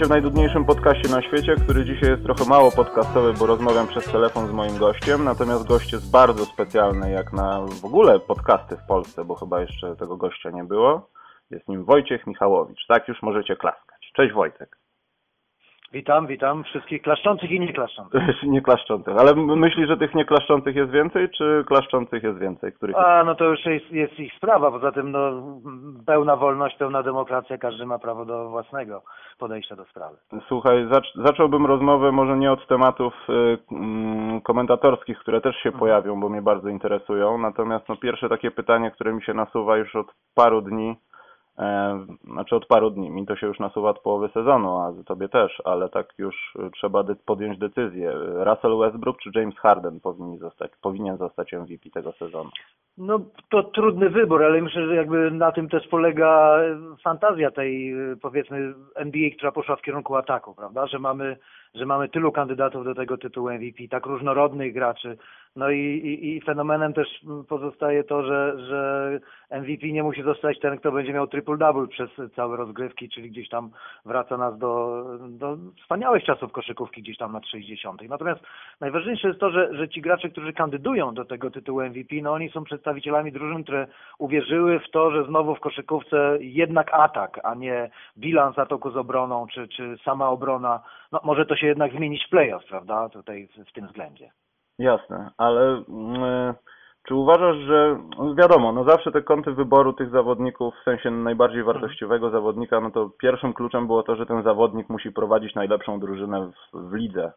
witajcie w najdudniejszym podcaście na świecie, który dzisiaj jest trochę mało podcastowy, bo rozmawiam przez telefon z moim gościem, natomiast gość jest bardzo specjalny jak na w ogóle podcasty w Polsce, bo chyba jeszcze tego gościa nie było. Jest nim Wojciech Michałowicz. Tak już możecie klaskać. Cześć Wojtek. Witam, witam wszystkich klaszczących i nieklaszczących. nie klaszczących, ale myślisz, że tych nieklaszczących jest więcej, czy klaszczących jest więcej? Których A, no to już jest, jest ich sprawa, poza tym no, pełna wolność, pełna demokracja, każdy ma prawo do własnego podejścia do sprawy. Słuchaj, zac zacząłbym rozmowę może nie od tematów y, y, komentatorskich, które też się mhm. pojawią, bo mnie bardzo interesują, natomiast no, pierwsze takie pytanie, które mi się nasuwa już od paru dni, znaczy od paru dni. Mi to się już nasuwa od połowy sezonu, a tobie też, ale tak już trzeba podjąć decyzję. Russell Westbrook czy James Harden powinni zostać, powinien zostać MVP tego sezonu? No to trudny wybór, ale myślę, że jakby na tym też polega fantazja tej powiedzmy NBA, która poszła w kierunku ataku, prawda? Że mamy, że mamy tylu kandydatów do tego tytułu MVP, tak różnorodnych graczy, no i, i, i fenomenem też pozostaje to, że, że MVP nie musi zostać ten, kto będzie miał triple-double przez całe rozgrywki, czyli gdzieś tam wraca nas do, do wspaniałych czasów koszykówki gdzieś tam na 60. Natomiast najważniejsze jest to, że, że ci gracze, którzy kandydują do tego tytułu MVP, no oni są przedstawicielami drużyn, które uwierzyły w to, że znowu w koszykówce jednak atak, a nie bilans ataku z obroną, czy, czy sama obrona, no może to się jednak zmienić w playoff, prawda, tutaj w, w tym względzie. Jasne, ale y, czy uważasz, że no wiadomo, no zawsze te kąty wyboru tych zawodników, w sensie najbardziej wartościowego zawodnika, no to pierwszym kluczem było to, że ten zawodnik musi prowadzić najlepszą drużynę w, w lidze,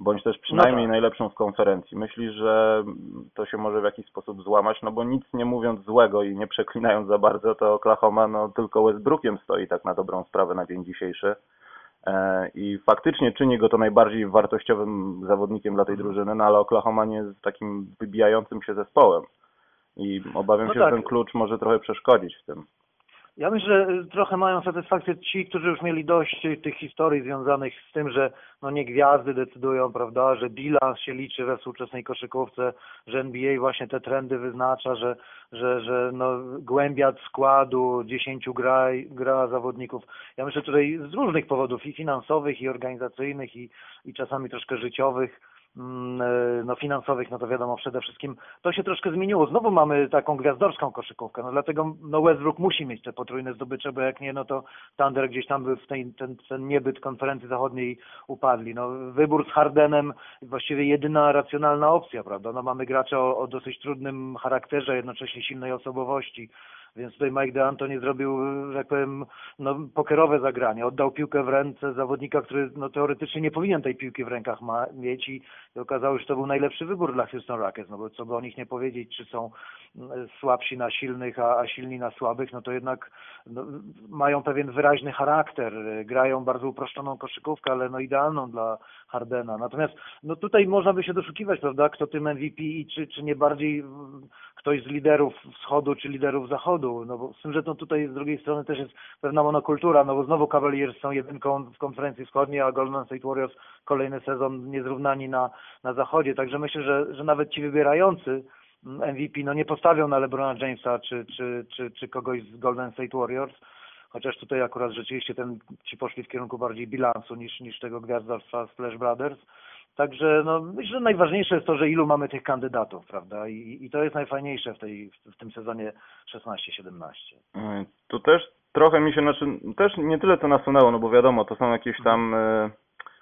bądź też przynajmniej no tak. najlepszą w konferencji. Myślisz, że to się może w jakiś sposób złamać, no bo nic nie mówiąc złego i nie przeklinając za bardzo, to Oklahoma no tylko Westbrookiem stoi tak na dobrą sprawę na dzień dzisiejszy. E, i faktycznie czyni go to najbardziej wartościowym zawodnikiem dla tej mhm. drużyny, no ale Oklahoma nie jest takim wybijającym się zespołem i obawiam no się, tak. że ten klucz może trochę przeszkodzić w tym. Ja myślę, że trochę mają satysfakcję ci, którzy już mieli dość tych historii związanych z tym, że no nie gwiazdy decydują, prawda, że bilans się liczy we współczesnej koszykówce, że NBA właśnie te trendy wyznacza, że, że, że no głębia składu, dziesięciu gra, gra zawodników. Ja myślę tutaj z różnych powodów i finansowych, i organizacyjnych, i, i czasami troszkę życiowych no, finansowych, no to wiadomo przede wszystkim to się troszkę zmieniło. Znowu mamy taką gwiazdorską koszykówkę, no dlatego no Westbrook musi mieć te potrójne zdobycze, bo jak nie, no to Thunder gdzieś tam by w tej, ten, ten niebyt konferencji zachodniej upadli. No wybór z Hardenem właściwie jedyna racjonalna opcja, prawda? No mamy gracza o, o dosyć trudnym charakterze, jednocześnie silnej osobowości, więc tutaj Mike D'Antoni zrobił, tak powiem, no, pokerowe zagranie. Oddał piłkę w ręce zawodnika, który no, teoretycznie nie powinien tej piłki w rękach ma, mieć i, okazało się, że to był najlepszy wybór dla Houston Rockets, no bo co by o nich nie powiedzieć, czy są mm, słabsi na silnych, a, a silni na słabych, no to jednak no, mają pewien wyraźny charakter, grają bardzo uproszczoną koszykówkę, ale no idealną dla Hardena. Natomiast no tutaj można by się doszukiwać, prawda, kto tym MVP i czy, czy nie bardziej ktoś z liderów wschodu, czy liderów zachodu, no bo z tym, że to tutaj z drugiej strony też jest pewna monokultura, no bo znowu Cavaliers są jedynką w konferencji wschodniej, a Golden State Warriors kolejny sezon niezrównani na, na zachodzie, także myślę, że, że nawet ci wybierający MVP no nie postawią na LeBrona Jamesa czy, czy, czy, czy kogoś z Golden State Warriors, chociaż tutaj akurat rzeczywiście ten, ci poszli w kierunku bardziej bilansu niż, niż tego gwiazdarstwa Splash Brothers. Także no, myślę, że najważniejsze jest to, że ilu mamy tych kandydatów, prawda? I, i to jest najfajniejsze w, tej, w tym sezonie 16-17. Mm, tu też trochę mi się, znaczy, też nie tyle co nasunęło, no bo wiadomo, to są jakieś tam y,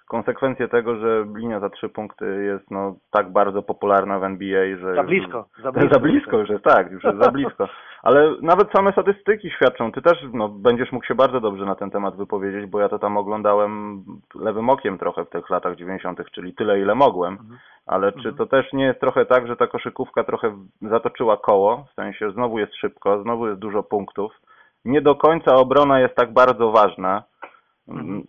konsekwencje tego, że linia za trzy punkty jest no tak bardzo popularna w NBA, że... Za blisko. Za blisko, za blisko że tak, już jest za blisko. Ale nawet same statystyki świadczą, ty też no, będziesz mógł się bardzo dobrze na ten temat wypowiedzieć, bo ja to tam oglądałem lewym okiem trochę w tych latach 90., czyli tyle ile mogłem. Mhm. Ale czy mhm. to też nie jest trochę tak, że ta koszykówka trochę zatoczyła koło, w sensie znowu jest szybko, znowu jest dużo punktów, nie do końca obrona jest tak bardzo ważna. Mhm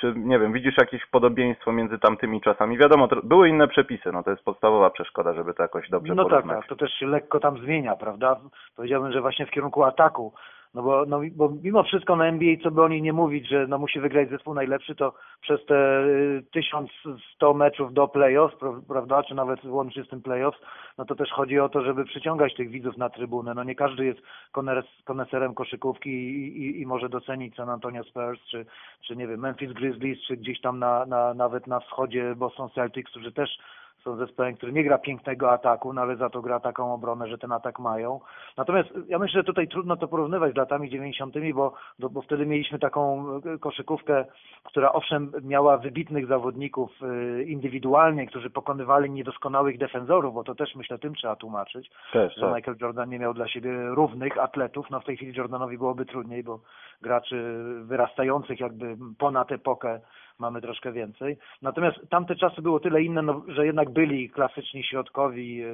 czy nie wiem, widzisz jakieś podobieństwo między tamtymi czasami? Wiadomo, to, były inne przepisy, no to jest podstawowa przeszkoda, żeby to jakoś dobrze No porównać. tak, tak, to też się lekko tam zmienia, prawda? Powiedziałbym, że właśnie w kierunku ataku No bo, no, bo mimo wszystko na NBA, co by oni nie mówić, że no musi wygrać zespół najlepszy, to przez te y, 1100 meczów do playoffs, pra- prawda, czy nawet łącznie z tym playoffs, no to też chodzi o to, żeby przyciągać tych widzów na trybunę. No nie każdy jest kones- koneserem koszykówki i, i, i może docenić San Antonio Spurs, czy, czy nie wiem, Memphis Grizzlies, czy gdzieś tam na, na, nawet na wschodzie Boston Celtics, którzy też są zespołem, który nie gra pięknego ataku, no ale za to gra taką obronę, że ten atak mają. Natomiast ja myślę, że tutaj trudno to porównywać z latami 90., bo, bo, wtedy mieliśmy taką e, koszykówkę, która owszem miała wybitnych zawodników e, indywidualnie, którzy pokonywali niedoskonałych defensorów, bo to też myślę tym trzeba tłumaczyć, Też, że tak. Michael Jordan nie miał dla siebie równych atletów. No w tej chwili Jordanowi byłoby trudniej, bo graczy wyrastających jakby ponad epokę mamy troszkę więcej. Natomiast tamte czasy było tyle inne, no, że jednak byli klasyczni środkowi, yy,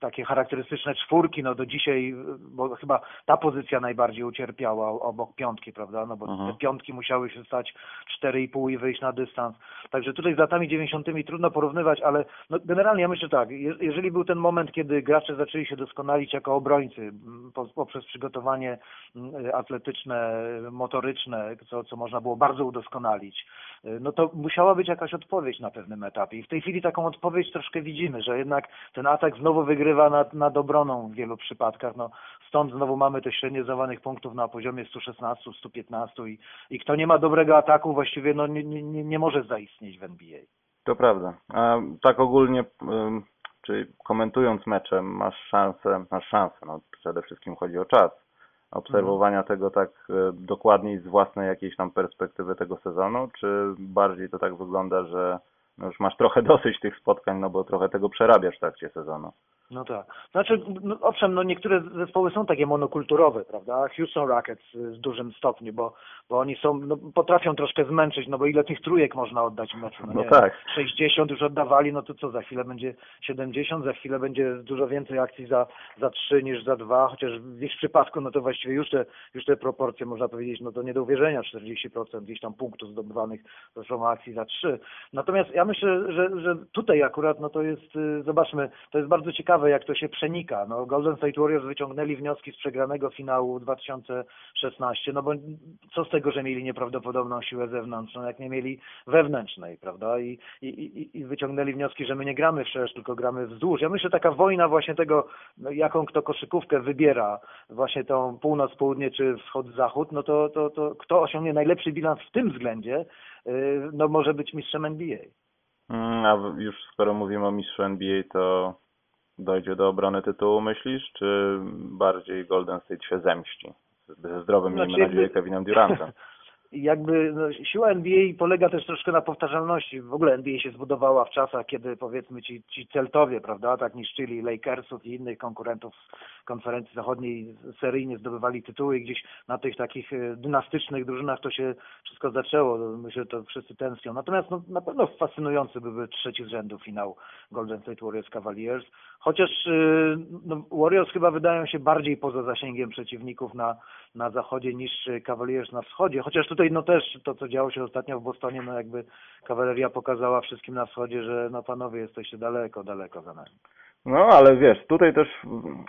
takie charakterystyczne czwórki, no do dzisiaj, bo chyba ta pozycja najbardziej ucierpiała obok piątki, prawda? No bo Mhm. te piątki musiały się stać 4,5 i wyjść na dystans. Także tutaj z latami 90. trudno porównywać, ale no generalnie ja myślę tak, je- jeżeli był ten moment, kiedy gracze zaczęli się doskonalić jako obrońcy poprzez przygotowanie atletyczne, motoryczne, co, co można było bardzo udoskonalić, y, no to musiała być jakaś odpowiedź na pewnym etapie. I w tej chwili taką odpowiedź troszkę widzimy, że jednak ten atak znowu wygrywa nad, nad obroną w wielu przypadkach. No, stąd znowu mamy te średnie zdawanych punktów na poziomie 116, 115 i, i kto nie ma dobrego ataku właściwie no, nie, nie, nie może zaistnieć w NBA. To prawda. A tak ogólnie, czyli komentując mecze, masz szansę, masz szansę, no przede wszystkim chodzi o czas, obserwowania tego tak y, dokładniej z własnej jakiejś tam perspektywy tego sezonu, czy bardziej to tak wygląda, że no już masz trochę dosyć tych spotkań, no bo trochę tego przerabiasz w trakcie sezonu. No tak. Znaczy, no, owszem, no niektóre zespoły są takie monokulturowe, prawda? Houston Rockets y, w dużym stopniu, bo, bo oni są, no, potrafią troszkę zmęczyć, no bo ile tych trójek można oddać w meczu? No nie? tak. 60 już oddawali, no to co, za chwilę będzie 70, za chwilę będzie dużo więcej akcji za, za 3 niż za 2, chociaż w ich przypadku, no to właściwie już te, już te proporcje, można powiedzieć, no to nie do uwierzenia, 40% gdzieś tam punktów zdobywanych zresztą akcji za 3. Natomiast ja myślę, że, że tutaj akurat, no to jest, y, zobaczmy, to jest bardzo ciekawe, jak to się przenika. No, Golden State Warriors wyciągnęli wnioski z przegranego finału 2016, no bo co z tego, że mieli nieprawdopodobną siłę zewnętrzną, jak nie mieli wewnętrznej, prawda? I, i, i, wyciągnęli wnioski, że my nie gramy wszerz, tylko gramy wzdłuż. Ja myślę, taka wojna właśnie tego, no, jaką kto koszykówkę wybiera, właśnie tą północ-południe czy wschód-zachód, no to, to, to kto osiągnie najlepszy bilans w tym względzie, y, no może być mistrzem NBA. Mm, A już skoro mówimy o mistrzu NBA, to dojdzie do obrony tytułu, myślisz, czy bardziej Golden State się zemści? Ze zdrowym, Znaczy miejmy nadzieję, Kevinem Durantem. Jakby no, siła NBA polega też troszkę na powtarzalności. W ogóle NBA się zbudowała w czasach, kiedy powiedzmy ci, ci Celtowie, prawda, tak niszczyli Lakersów i innych konkurentów z konferencji zachodniej, seryjnie zdobywali tytuły i gdzieś na tych takich e, dynastycznych drużynach to się wszystko zaczęło. Myślę, że to wszyscy tęsknią. Natomiast no, na pewno fascynujący byłby trzeci z rzędu finał Golden State Warriors Cavaliers. Chociaż y, no, Warriors chyba wydają się bardziej poza zasięgiem przeciwników na, na zachodzie niż Cavaliers na wschodzie. Chociaż tutaj no też to, co działo się ostatnio w Bostonie, no jakby kawaleria pokazała wszystkim na wschodzie, że no panowie jesteście daleko, daleko za nami. No, ale wiesz, tutaj też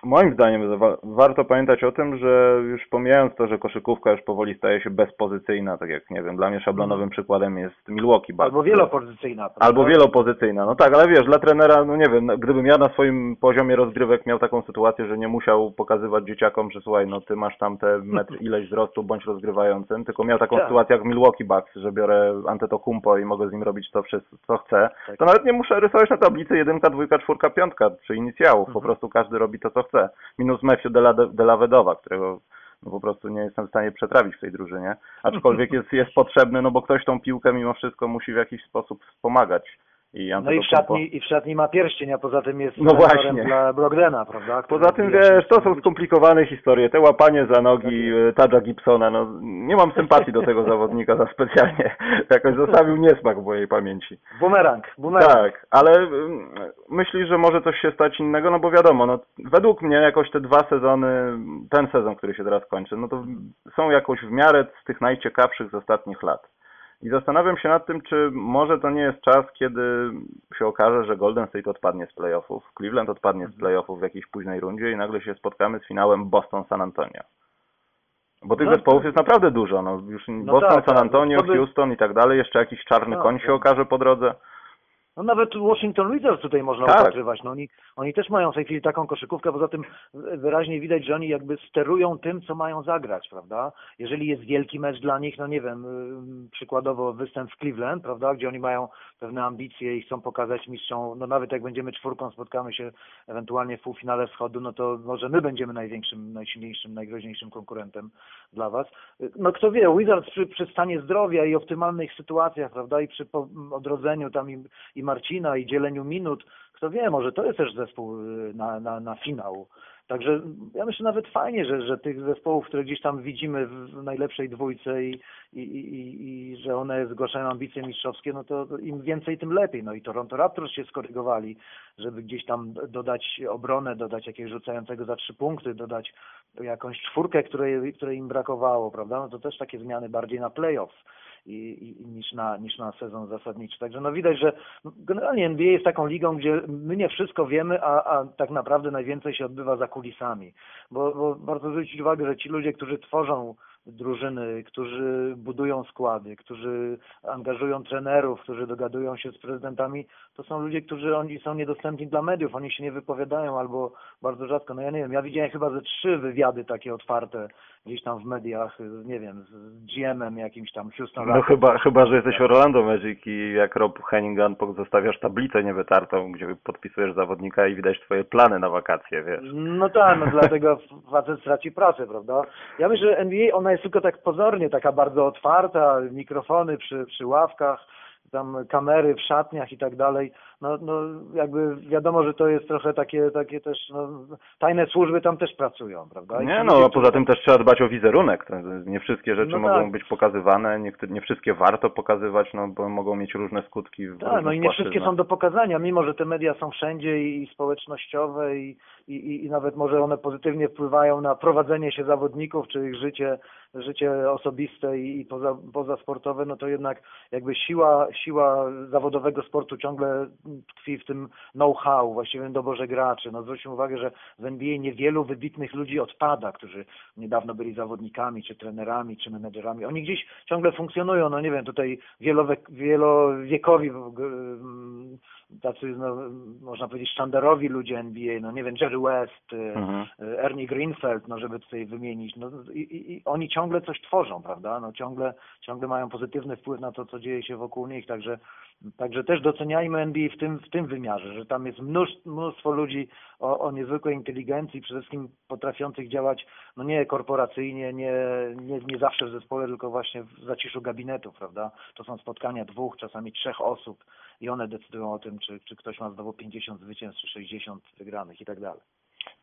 moim zdaniem wa- warto pamiętać o tym, że już pomijając to, że koszykówka już powoli staje się bezpozycyjna, tak jak, nie wiem, dla mnie szablonowym przykładem jest Milwaukee Bucks. Albo wielopozycyjna. prawda? Albo wielopozycyjna. No tak, ale wiesz, dla trenera, no nie wiem, no, gdybym ja na swoim poziomie rozgrywek miał taką sytuację, że nie musiał pokazywać dzieciakom, że słuchaj, no ty masz tam te metr ileś wzrostu, bądź rozgrywającym, tylko miał taką Tak. sytuację jak Milwaukee Bucks, że biorę Antetokumpo i mogę z nim robić to, wszystko, co chcę, Tak. to nawet nie muszę rysować na tablicy jedynka, dwójka, czwórka, piątka, czy inicjałów, po Mhm. prostu każdy robi to, co chce. Minus Matthew Dela- Delavedowa, którego no po prostu nie jestem w stanie przetrawić w tej drużynie, aczkolwiek jest, jest potrzebny, no bo ktoś tą piłkę mimo wszystko musi w jakiś sposób wspomagać. I No i w, szatni, i w szatni ma pierścień, a poza tym jest No właśnie. dla Brogdena, prawda? który Poza tym, wiesz, to są skomplikowane historie, te łapanie za nogi Tak e, Tadża Gibsona, no nie mam sympatii do tego zawodnika za specjalnie, jakoś zostawił niesmak w mojej pamięci. Bumerang, bumerang. Tak, ale ym, myślisz, że może coś się stać innego, no bo wiadomo, no według mnie jakoś te dwa sezony, ten sezon, który się teraz kończy, no to są jakoś w miarę z tych najciekawszych z ostatnich lat. I zastanawiam się nad tym, czy może to nie jest czas, kiedy się okaże, że Golden State odpadnie z playoffów, Cleveland odpadnie z playoffów w jakiejś późnej rundzie i nagle się spotkamy z finałem Boston-San Antonio. Bo tych No, zespołów jest naprawdę dużo. No, już Boston, tak, San tak. Antonio, Houston i tak dalej. Jeszcze jakiś czarny Tak, koń się tak. okaże po drodze. No nawet Washington Wizards tutaj można Tak. upatrywać. No oni, oni też mają w tej chwili taką koszykówkę, poza tym wyraźnie widać, że oni jakby sterują tym, co mają zagrać, prawda? Jeżeli jest wielki mecz dla nich, no nie wiem, przykładowo występ w Cleveland, prawda, gdzie oni mają pewne ambicje i chcą pokazać mistrzom, no nawet jak będziemy czwórką, spotkamy się ewentualnie w półfinale wschodu, no to może my będziemy największym, najsilniejszym, najgroźniejszym konkurentem dla was. No kto wie, Wizards przy, przy stanie zdrowia i optymalnych sytuacjach, prawda, i przy odrodzeniu tam i, i Marcina i dzieleniu minut, kto wie, może to jest też zespół y, na, na, na finał. Także ja myślę nawet fajnie, że, że tych zespołów, które gdzieś tam widzimy w najlepszej dwójce i, i, i, i że one zgłaszają ambicje mistrzowskie, no to im więcej, tym lepiej. No i Toronto Raptors się skorygowali, żeby gdzieś tam dodać obronę, dodać jakiegoś rzucającego za trzy punkty, dodać jakąś czwórkę, której, której im brakowało, prawda? No to też takie zmiany bardziej na playoffs i, i, niż, na, niż na sezon zasadniczy. Także no widać, że generalnie NBA jest taką ligą, gdzie my nie wszystko wiemy, a, a tak naprawdę najwięcej się odbywa za kulisami. Bo, bo warto zwrócić uwagę, że ci ludzie, którzy tworzą drużyny, którzy budują składy, którzy angażują trenerów, którzy dogadują się z prezydentami, to są ludzie, którzy oni są niedostępni dla mediów, oni się nie wypowiadają albo bardzo rzadko. No ja nie wiem, ja widziałem chyba ze trzy wywiady takie otwarte gdzieś tam w mediach, nie wiem, z GM-em jakimś tam Houston No chyba, chyba, że jesteś Orlando Magic i jak Rob Hennigan zostawiasz tablicę niewytartą, gdzie podpisujesz zawodnika i widać twoje plany na wakacje, wiesz. No tak, no dlatego facet straci pracę, prawda? Ja myślę, że NBA, ona jest tylko tak pozornie, taka bardzo otwarta, mikrofony przy, przy ławkach, tam kamery w szatniach i tak dalej. No, no jakby wiadomo, że to jest trochę takie, takie też, no, tajne służby tam też pracują, prawda? I Nie no, a poza tym też trzeba dbać o wizerunek. Nie wszystkie rzeczy No mogą tak. być pokazywane, nie, nie wszystkie warto pokazywać, no bo mogą mieć różne skutki. w Tak, no i nie wszystkie są do pokazania, mimo że te media są wszędzie i, społecznościowe i, i- i nawet może one pozytywnie wpływają na prowadzenie się zawodników, czy ich życie, życie osobiste i, poza, pozasportowe, no to jednak jakby siła, siła zawodowego sportu ciągle tkwi w tym know-how, właściwym doborze graczy. No zwróćmy uwagę, że w NBA niewielu wybitnych ludzi odpada, którzy niedawno byli zawodnikami, czy trenerami, czy menedżerami. Oni gdzieś ciągle funkcjonują, no nie wiem, tutaj wielowek, wielowiekowi mm, tacy, no, można powiedzieć, sztandarowi ludzie NBA, no nie wiem, Jerry West, Mhm. Ernie Greenfeld, no żeby tutaj wymienić, no i, i, i oni ciągle coś tworzą, prawda, no ciągle, ciągle mają pozytywny wpływ na to, co dzieje się wokół nich, także, także też doceniajmy NBA w tym, w tym wymiarze, że tam jest mnóstwo, mnóstwo ludzi o, o niezwykłej inteligencji, przede wszystkim potrafiących działać, no nie korporacyjnie, nie, nie, nie zawsze w zespole, tylko właśnie w zaciszu gabinetów, prawda, to są spotkania dwóch, czasami trzech osób i one decydują o tym, czy, czy ktoś ma znowu 50 zwycięstw, czy 60 wygranych i tak dalej.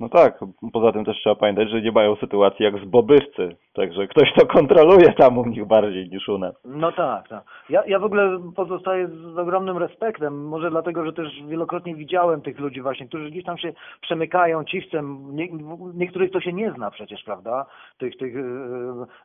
No tak, poza tym też trzeba pamiętać, że nie mają sytuacji jak zbobywcy, także ktoś to kontroluje tam u nich bardziej niż u nas. No tak, tak. Ja, ja w ogóle pozostaję z ogromnym respektem, może dlatego, że też wielokrotnie widziałem tych ludzi właśnie, którzy gdzieś tam się przemykają ciwcem, nie, niektórych to się nie zna przecież, prawda, tych, tych e,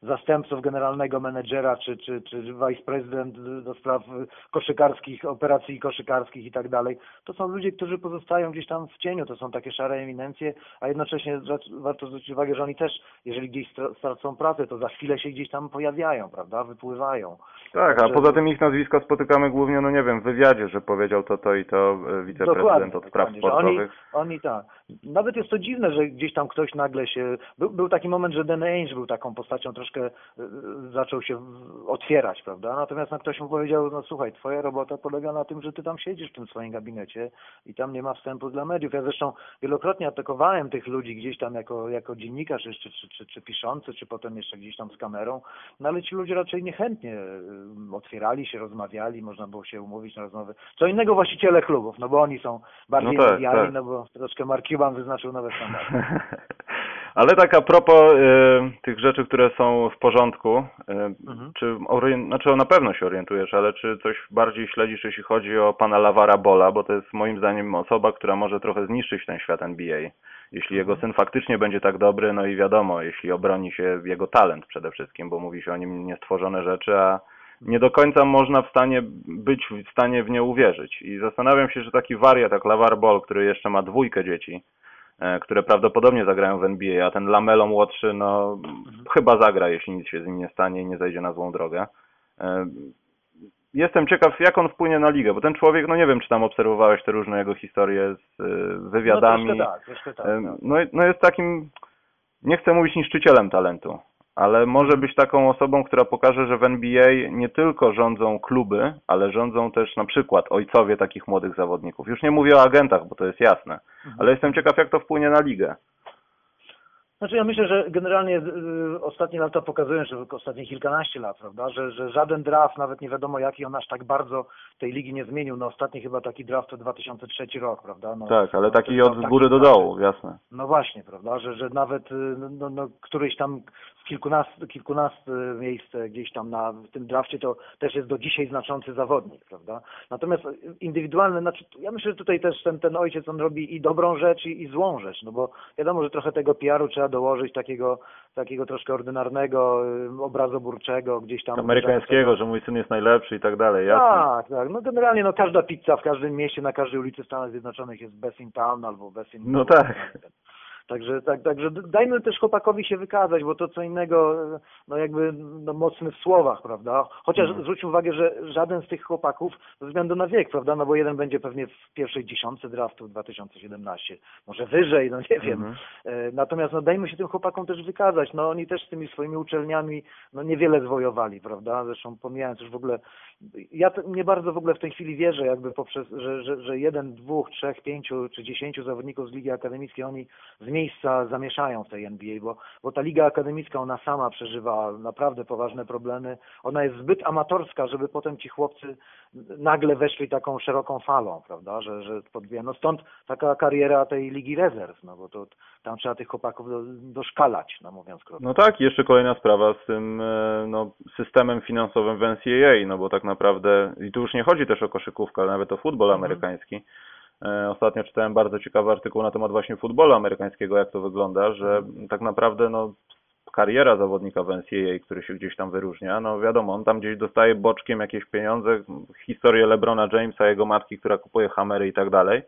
zastępców generalnego menedżera, czy, czy, czy vice prezydent do spraw koszykarskich, operacji koszykarskich i tak dalej, to są ludzie, którzy pozostają gdzieś tam w cieniu, to są takie szare eminencje, a jednocześnie warto zwrócić uwagę, że oni też, jeżeli gdzieś stra- stracą pracę, to za chwilę się gdzieś tam pojawiają, prawda, wypływają. Tak, a Także- poza tym ich nazwiska spotykamy głównie, no nie wiem, w wywiadzie, że powiedział to, to i to e, wiceprezydent od spraw dokładnie, że oni, sportowych. oni tak. Nawet jest to dziwne, że gdzieś tam ktoś nagle się. Był, był taki moment, że Dan Ainge był taką postacią, troszkę y, zaczął się otwierać, prawda? Natomiast no, ktoś mu powiedział: No słuchaj, twoja robota polega na tym, że ty tam siedzisz w tym swoim gabinecie i tam nie ma wstępu dla mediów. Ja zresztą wielokrotnie atakowałem tych ludzi gdzieś tam jako, jako dziennikarz, jeszcze, czy, czy, czy piszący, czy potem jeszcze gdzieś tam z kamerą, no ale ci ludzie raczej niechętnie y, otwierali się, rozmawiali, można było się umówić na rozmowy. Co innego właściciele klubów, no bo oni są bardziej No tak, medialni, tak. no bo troszkę Mark Cuban wyznaczył nowe standardy. Ale tak a propos e, tych rzeczy, które są w porządku, e, Mhm. czy orien- znaczy na pewno się orientujesz, ale czy coś bardziej śledzisz, jeśli chodzi o pana Lavara Bola, bo to jest moim zdaniem osoba, która może trochę zniszczyć ten świat NBA. Jeśli jego Mhm. syn faktycznie będzie tak dobry, no i wiadomo, jeśli obroni się jego talent przede wszystkim, bo mówi się o nim niestworzone rzeczy, a nie do końca można w stanie być w stanie w nie uwierzyć. I zastanawiam się, że taki wariat jak Lavar Ball, który jeszcze ma dwójkę dzieci, e, które prawdopodobnie zagrają w NBA, a ten Lamelo młodszy, no chyba zagra, jeśli nic się z nim nie stanie i nie zajdzie na złą drogę. E, Jestem ciekaw, jak on wpłynie na ligę, bo ten człowiek, no nie wiem, czy tam obserwowałeś te różne jego historie z e, wywiadami. No troszkę tak, troszkę tak. Tak. No, no jest takim, nie chcę mówić niszczycielem talentu, ale może być taką osobą, która pokaże, że w NBA nie tylko rządzą kluby, ale rządzą też na przykład ojcowie takich młodych zawodników. Już nie mówię o agentach, bo to jest jasne, ale jestem ciekaw, jak to wpłynie na ligę. Znaczy ja myślę, że generalnie y, ostatnie lata pokazują, że ostatnie kilkanaście lat, prawda, że, że żaden draft, nawet nie wiadomo jaki, on aż tak bardzo tej ligi nie zmienił. No ostatni chyba taki draft to 2003 rok, prawda? No, Tak, ale no, taki od góry do znaczy. dołu, jasne. No właśnie, prawda, że, że nawet y, no, no, któryś tam kilkunastu, kilkunastu miejsc gdzieś tam na w tym drafcie to też jest do dzisiaj znaczący zawodnik, prawda. Natomiast indywidualne, znaczy ja myślę, że tutaj też ten, ten ojciec on robi i dobrą rzecz i, i złą rzecz, no bo wiadomo, że trochę tego PR-u trzeba dołożyć takiego, takiego troszkę ordynarnego, y, obrazoburczego, gdzieś tam Amerykańskiego, że mój syn jest najlepszy i tak dalej, jasne. tak, tak. No generalnie no każda pizza w każdym mieście, na każdej ulicy Stanów Zjednoczonych jest best in town albo best in No tak. Także, tak, także dajmy też chłopakowi się wykazać, bo to co innego, no jakby no mocny w słowach, prawda? Chociaż Mhm. zwróć uwagę, że żaden z tych chłopaków ze względu na wiek, prawda? No bo jeden będzie pewnie w pierwszej dziesiątce draftu 2017, może wyżej, no nie wiem. Mhm. E, Natomiast no dajmy się tym chłopakom też wykazać. No oni też z tymi swoimi uczelniami no niewiele zwojowali, prawda? Zresztą pomijając już w ogóle ja nie bardzo w ogóle w tej chwili wierzę, jakby poprzez, że, że, że jeden, dwóch, trzech, pięciu czy dziesięciu zawodników z Ligi Akademickiej oni z miejsca zamieszają w tej NBA, bo, bo ta Liga Akademicka ona sama przeżywa naprawdę poważne problemy. Ona jest zbyt amatorska, żeby potem ci chłopcy nagle weszli taką szeroką falą, prawda, że, że podbijają. No stąd taka kariera tej Ligi Rezerw, no bo to tam trzeba tych chłopaków do, doszkalać, no mówiąc krótko. No tak, i jeszcze kolejna sprawa z tym e, no, systemem finansowym w NCAA, no bo tak naprawdę, i tu już nie chodzi też o koszykówkę, ale nawet o futbol Mhm. amerykański. Ostatnio czytałem bardzo ciekawy artykuł na temat właśnie futbolu amerykańskiego, jak to wygląda, że tak naprawdę no, kariera zawodnika w NCAA, który się gdzieś tam wyróżnia, no wiadomo, on tam gdzieś dostaje boczkiem jakieś pieniądze, historię LeBrona Jamesa, jego matki, która kupuje hamery i tak dalej,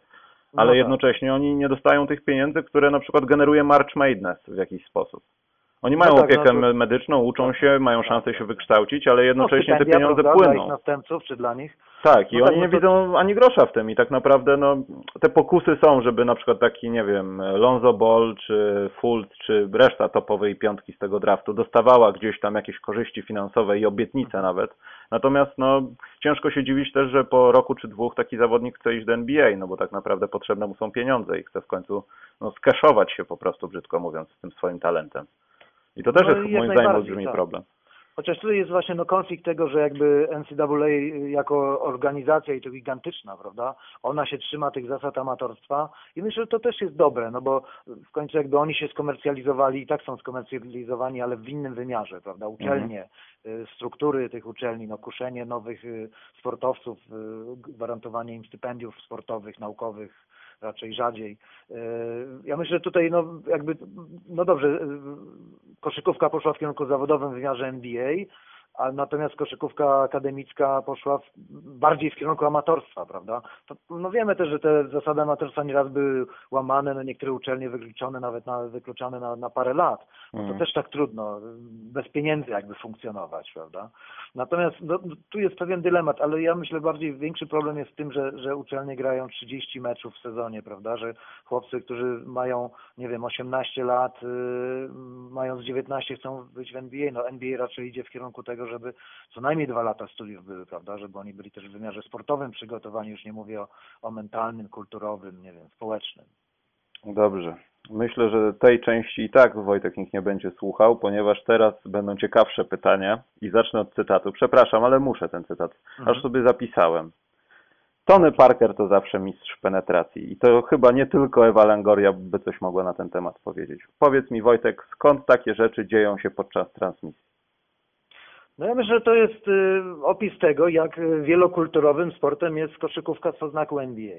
No ale tak. jednocześnie oni nie dostają tych pieniędzy, które na przykład generuje March Madness w jakiś sposób. Oni mają tak, opiekę no to- medyczną, uczą się, mają szansę się wykształcić, ale no, jednocześnie te pieniądze prawda, Dla ich płyną. następców czy dla nich? Tak, i No tak, oni no nie to- widzą ani grosza w tym i tak naprawdę no, te pokusy są, żeby na przykład taki, nie wiem, Lonzo Ball, czy Fultz, czy reszta topowej piątki z tego draftu dostawała gdzieś tam jakieś korzyści finansowe i obietnice nawet. Natomiast no, ciężko się dziwić też, że po roku czy dwóch taki zawodnik chce iść do NBA, no bo tak naprawdę potrzebne mu są pieniądze i chce w końcu no, skeszować się po prostu, brzydko mówiąc, z tym swoim talentem. I to też No jest moim zdaniem olbrzymi tak. problem. Chociaż tutaj jest właśnie no, konflikt tego, że jakby NCAA jako organizacja i to gigantyczna, prawda, ona się trzyma tych zasad amatorstwa i myślę, że to też jest dobre, no bo w końcu jakby oni się skomercjalizowali i tak są skomercjalizowani, ale w innym wymiarze, prawda, uczelnie, y, struktury tych uczelni, no kuszenie nowych y, sportowców, y, gwarantowanie im stypendiów sportowych, naukowych, raczej rzadziej. Y, Ja myślę, że tutaj no jakby, no dobrze, y, koszykówka poszła w kierunku zawodowym w wymiarze NBA, a natomiast koszykówka akademicka poszła w, bardziej w kierunku amatorstwa, prawda? To, no wiemy też, że te zasady amatorstwa nieraz były łamane, no niektóre uczelnie wykluczone nawet na, wykluczane na, na parę lat. No to Mhm. też tak trudno, bez pieniędzy jakby funkcjonować, prawda? Natomiast no, tu jest pewien dylemat, ale ja myślę bardziej większy problem jest w tym, że, że uczelnie grają 30 meczów w sezonie, prawda? Że chłopcy, którzy mają, nie wiem, 18 lat, yy, mając 19 chcą być w NBA, no NBA raczej idzie w kierunku tego, żeby co najmniej dwa lata studiów były, prawda? Żeby oni byli też w wymiarze sportowym przygotowani, już nie mówię o, o mentalnym, kulturowym, nie wiem, społecznym. Dobrze. Myślę, że tej części i tak Wojtek nikt nie będzie słuchał, ponieważ teraz będą ciekawsze pytania i zacznę od cytatu. Przepraszam, ale muszę ten cytat. Mhm. Aż sobie zapisałem. Tony Parker to zawsze mistrz penetracji i to chyba nie tylko Ewa Longoria by coś mogła na ten temat powiedzieć. Powiedz mi Wojtek, skąd takie rzeczy dzieją się podczas transmisji? No ja myślę, że to jest y, opis tego, jak wielokulturowym sportem jest koszykówka z oznaku NBA.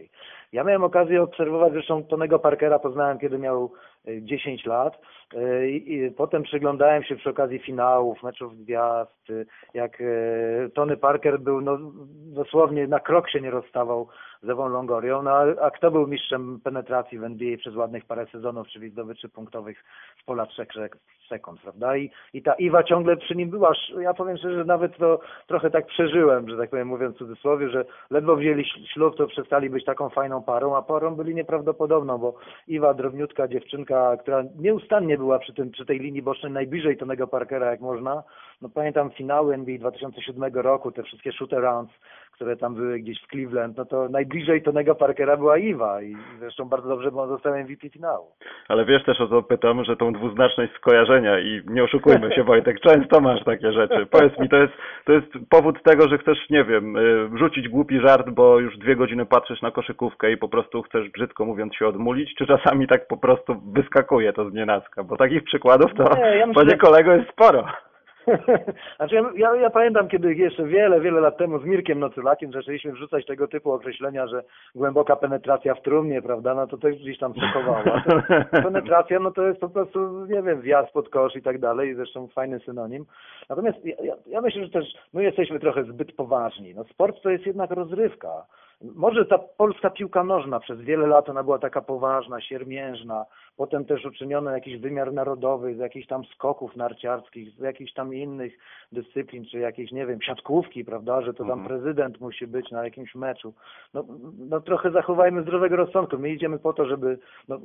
Ja miałem okazję obserwować, zresztą Tonego Parkera poznałem, kiedy miał 10 lat y, i potem przyglądałem się przy okazji finałów, meczów gwiazd, jak y, Tony Parker był no, dosłownie na krok się nie rozstawał z Ewą Longorią, no a, kto był mistrzem penetracji w NBA przez ładnych parę sezonów, czyli zdobyczy punktowych z pola trzech sekund, prawda? I, I ta Iwa ciągle przy nim była. Ja powiem szczerze, że nawet to trochę tak przeżyłem, że tak powiem, mówiąc w cudzysłowie, że ledwo wzięli ślub, to przestali być taką fajną parą, a parą byli nieprawdopodobną, bo Iwa, drobniutka dziewczynka, która nieustannie była przy tym, przy tej linii bocznej najbliżej Tonego Parkera jak można. No pamiętam finały NBA 2007 roku, te wszystkie shootarounds, które tam były gdzieś w Cleveland, no to najbliżej Tonego Parkera była Iwa i zresztą bardzo dobrze, bo on został MVP finału. Ale wiesz też o co pytam, że tą dwuznaczność skojarzenia i nie oszukujmy się Wojtek, często masz takie rzeczy. Powiedz mi, to jest, to jest powód tego, że chcesz, nie wiem, y, rzucić głupi żart, bo już dwie godziny patrzysz na koszykówkę i po prostu chcesz, brzydko mówiąc, się odmulić, czy czasami tak po prostu wyskakuje to z nienacka? Bo takich przykładów to, Nie, ja myślę, panie kolego, jest sporo. Znaczy ja, ja, ja pamiętam, kiedy jeszcze wiele, wiele lat temu z Mirkiem Nocylakiem zaczęliśmy wrzucać tego typu określenia, że głęboka penetracja w trumnie, prawda, no to też gdzieś tam szokowało. Penetracja, no to jest po prostu, nie wiem, wjazd pod kosz i tak dalej, zresztą fajny synonim. Natomiast ja, ja, ja myślę, że też my jesteśmy trochę zbyt poważni. No sport to jest jednak rozrywka. Może ta polska piłka nożna przez wiele lat ona była taka poważna, siermiężna, potem też uczyniono jakiś wymiar narodowy z jakichś tam skoków narciarskich, z jakichś tam innych dyscyplin, czy jakiejś, nie wiem, siatkówki, prawda, że to tam Mhm. prezydent musi być na jakimś meczu. No, no trochę zachowajmy zdrowego rozsądku. My idziemy po to, żeby, no,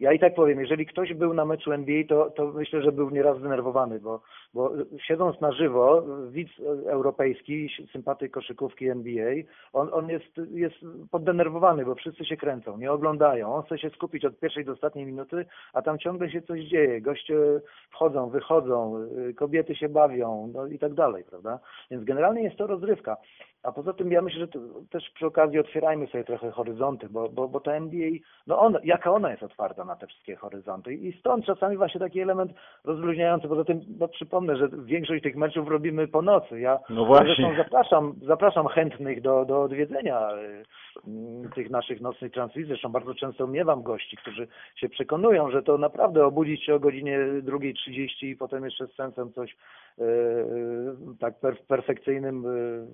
ja i tak powiem, jeżeli ktoś był na meczu NBA, to, to myślę, że był nieraz zdenerwowany, bo, bo siedząc na żywo, widz europejski, sympatyk koszykówki NBA, on, on jest, jest poddenerwowany, bo wszyscy się kręcą, nie oglądają. On chce się skupić od pierwszej do ostatniej minuty, a tam ciągle się coś dzieje. Goście wchodzą, wychodzą, y, kobiety się bawią, no i tak dalej, prawda? Więc generalnie jest to rozrywka. A poza tym ja myślę, że też przy okazji otwierajmy sobie trochę horyzonty, bo, bo, bo ta NBA, no on, jaka ona jest otwarta na te wszystkie horyzonty i stąd czasami właśnie taki element rozluźniający. Poza tym, no przypomnę, że większość tych meczów robimy po nocy. Ja No zresztą zapraszam, zapraszam chętnych do, do odwiedzenia y, mm, tych naszych nocnych transmisji. Zresztą bardzo często miewam gości, którzy się przekonują, że to naprawdę obudzić się o godzinie 2.30 i potem jeszcze z sensem coś y, y, tak per, perfekcyjnym y,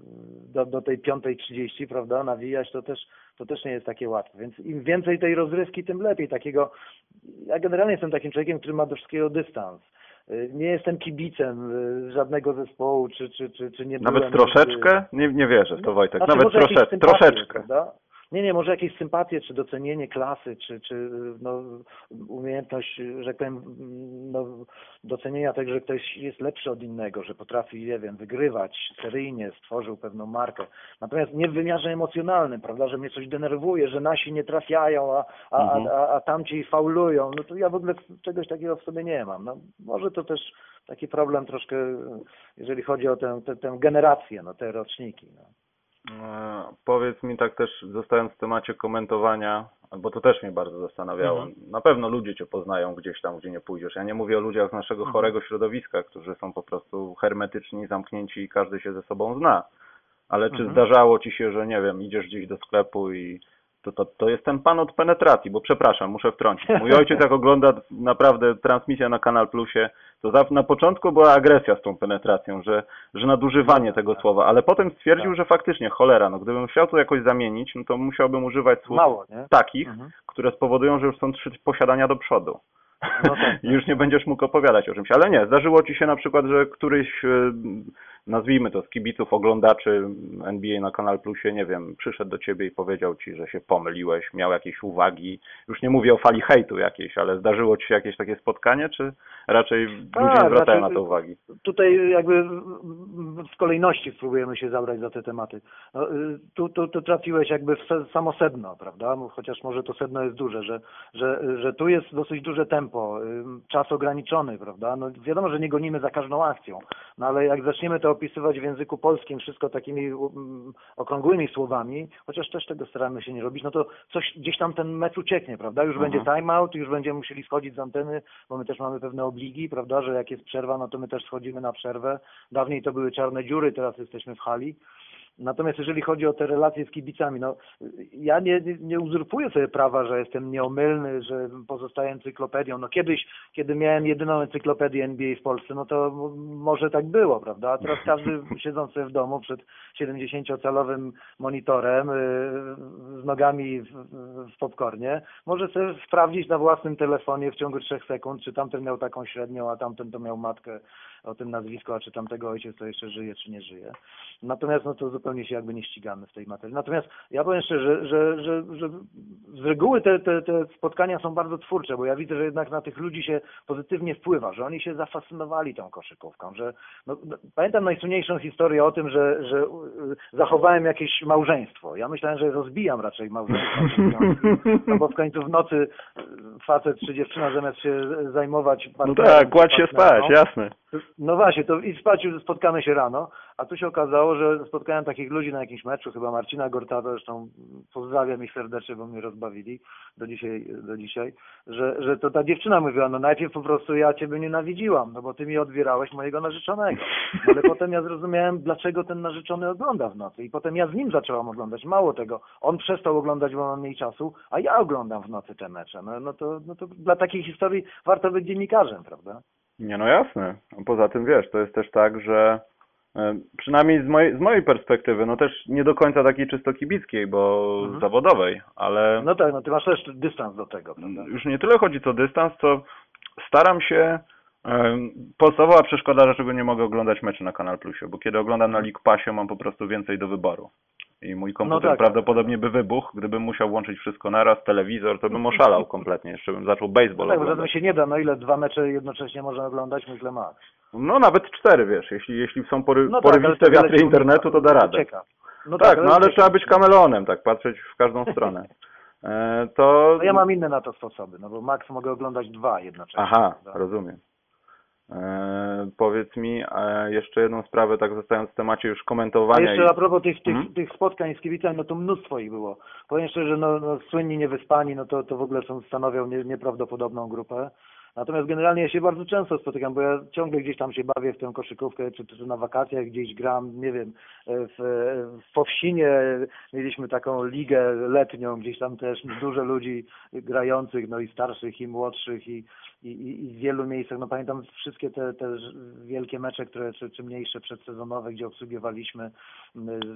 do, do tej 5.30, prawda, nawijać, to też, to też nie jest takie łatwe. Więc im więcej tej rozrywki, tym lepiej. Takiego, ja generalnie jestem takim człowiekiem, który ma do wszystkiego dystans. Nie jestem kibicem żadnego zespołu, czy, czy, czy, czy nie Nawet byłem troszeczkę? Nie, nie wierzę w to Wojtek, znaczy, nawet trosze, troszeczkę. Prawda? Nie, nie, może jakieś sympatie, czy docenienie klasy, czy, czy no, umiejętność, że tak powiem, no, docenienia tego, że ktoś jest lepszy od innego, że potrafi, nie wiem, wygrywać seryjnie, stworzył pewną markę. Natomiast nie w wymiarze emocjonalnym, prawda, że mnie coś denerwuje, że nasi nie trafiają, a, a, Mhm. a, a, a tamci faulują, no to ja w ogóle czegoś takiego w sobie nie mam. No, może to też taki problem troszkę, jeżeli chodzi o tę, tę, tę generację, no, te roczniki. No. E, Powiedz mi tak też, zostając w temacie komentowania, bo to też mnie bardzo zastanawiało. Mhm. Na pewno ludzie cię poznają gdzieś tam, gdzie nie pójdziesz. Ja nie mówię o ludziach z naszego Mhm. chorego środowiska, którzy są po prostu hermetyczni, zamknięci i każdy się ze sobą zna. Ale czy Mhm. zdarzało ci się, że nie wiem, idziesz gdzieś do sklepu i to, to, to jest ten pan od penetracji, bo przepraszam, muszę wtrącić. Mój ojciec jak ogląda naprawdę transmisję na Kanal Plusie, to za, na początku była agresja z tą penetracją, że, że nadużywanie tego słowa, ale potem stwierdził, Tak. że faktycznie, cholera, no gdybym chciał to jakoś zamienić, no to musiałbym używać słów Mało, takich, Mhm. które spowodują, że już są trzy posiadania do przodu. No tak, I już nie będziesz mógł opowiadać o czymś. Ale nie, zdarzyło ci się na przykład, że któryś, e, nazwijmy to, z kibiców, oglądaczy NBA na Kanal Plusie, nie wiem, przyszedł do ciebie i powiedział ci, że się pomyliłeś, miał jakieś uwagi. Już nie mówię o fali hejtu jakiejś, ale zdarzyło ci się jakieś takie spotkanie, czy raczej Tak, ludzie nie zwracają znaczy- na to uwagi? Tutaj jakby w kolejności spróbujemy się zabrać za te tematy. No, y, tu, tu, tu trafiłeś jakby w se- samo sedno, prawda? Chociaż może to sedno jest duże, że, że, że tu jest dosyć duże tempo, y, czas ograniczony, prawda? No wiadomo, że nie gonimy za każdą akcją, no ale jak zaczniemy to opisywać w języku polskim, wszystko takimi mm, okrągłymi słowami, chociaż też tego staramy się nie robić, no to coś gdzieś tam ten mecz ucieknie, prawda? Już Mhm. będzie timeout, już będziemy musieli schodzić z anteny, bo my też mamy pewne obligi, prawda, że jak jest przerwa, no to my też schodzimy na przerwę. Dawniej to były czarne dziury, teraz jesteśmy w hali. Natomiast jeżeli chodzi o te relacje z kibicami, no ja nie, nie, uzurpuję sobie prawa, że jestem nieomylny, że pozostaję encyklopedią. No kiedyś, kiedy miałem jedyną encyklopedię NBA w Polsce, no to może tak było, prawda? A teraz każdy siedząc sobie w domu przed 70-calowym monitorem yy, z nogami w, w- w popcornie, może sobie sprawdzić na własnym telefonie w ciągu trzech sekund, czy tamten miał taką średnią, a tamten to miał matkę o tym nazwisku, a czy tamtego ojciec to jeszcze żyje, czy nie żyje. Natomiast no to zupełnie się jakby nie ścigamy w tej materii. Natomiast ja powiem szczerze, że, że, że z reguły te, te, te spotkania są bardzo twórcze, bo ja widzę, że jednak na tych ludzi się pozytywnie wpływa, że oni się zafascynowali tą koszykówką, że no, no, pamiętam najsłynniejszą historię o tym, że, że y, zachowałem jakieś małżeństwo. Ja myślałem, że rozbijam raczej małżeństwo. No bo w końcu w nocy facet czy dziewczyna zamiast się zajmować No tak, kładź się spać, partnerką, jasne. no właśnie, to i spać spotkamy się rano, a tu się okazało, że spotkałem takich ludzi na jakimś meczu, chyba Marcina Gortata, zresztą pozdrawiam ich serdecznie, bo mnie rozbawili do dzisiaj, do dzisiaj że, że to ta dziewczyna mówiła, no najpierw po prostu ja ciebie nienawidziłam, no bo ty mi odbierałeś mojego narzeczonego. No ale potem ja zrozumiałem, dlaczego ten narzeczony ogląda w nocy i potem ja z nim zaczęłam oglądać. Mało tego, on przestał oglądać, bo mam mniej czasu, a ja oglądam w nocy te mecze. No, no, to, no to dla takiej historii warto być dziennikarzem, prawda? Nie, no jasne. Poza tym wiesz, to jest też tak, że przynajmniej z mojej, z mojej perspektywy, no też nie do końca takiej czysto kibickiej, bo Mhm. zawodowej, ale No tak, no ty masz też dystans do tego, prawda? już nie tyle chodzi o dystans, co staram się em, Podstawowa przeszkoda, dlaczego nie mogę oglądać meczy na Kanal Plusie, bo kiedy oglądam na League Passie mam po prostu więcej do wyboru. I mój komputer tak. prawdopodobnie by wybuchł, gdybym musiał włączyć wszystko naraz, telewizor, to bym oszalał kompletnie, jeszcze bym zaczął baseball No tak, oglądać. się nie da, no ile dwa mecze jednocześnie można oglądać, myślę ma. No nawet cztery, wiesz, jeśli, jeśli są pory, No tak, porywiste wiele wiatry internetu, to da radę. No tak, no ale ucieka. trzeba być kamelonem, tak, patrzeć w każdą stronę. E, to... No ja mam inne na to sposoby, no bo Max mogę oglądać dwa jednocześnie. Aha, rozumiem. E, powiedz mi e, jeszcze jedną sprawę, tak zostając w temacie już A komentowania. jeszcze i- a propos tych, tych, Mhm. tych spotkań z kibicami, no to mnóstwo ich było. Powiem szczerze, no, no słynni niewyspani, no to, to w ogóle są, stanowią nie, nieprawdopodobną grupę. Natomiast generalnie ja się bardzo często spotykam, bo ja ciągle gdzieś tam się bawię w tę koszykówkę, czy, czy na wakacjach gdzieś gram, nie wiem, w, w Powsinie mieliśmy taką ligę letnią, gdzieś tam też dużo ludzi grających, no i starszych, i młodszych, i, i, i i w wielu miejscach, no pamiętam wszystkie te, te wielkie mecze, które, czy, czy mniejsze przedsezonowe, gdzie obsługiwaliśmy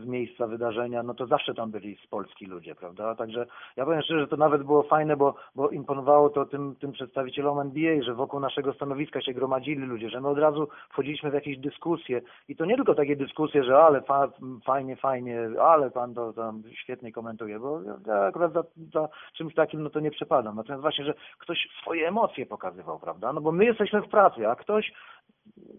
z miejsca wydarzenia, no to zawsze tam byli z Polski ludzie, prawda? Także ja powiem szczerze, że to nawet było fajne, bo, bo imponowało to tym, tym przedstawicielom NBA, że wokół naszego stanowiska się gromadzili ludzie, że my od razu wchodziliśmy w jakieś dyskusje i to nie tylko takie dyskusje, że ale fa, fajnie, fajnie, ale pan to tam świetnie komentuje, bo ja akurat za, za czymś takim no to nie przepadam. Natomiast właśnie, że ktoś swoje emocje pokazywał, prawda? No bo my jesteśmy w pracy, a ktoś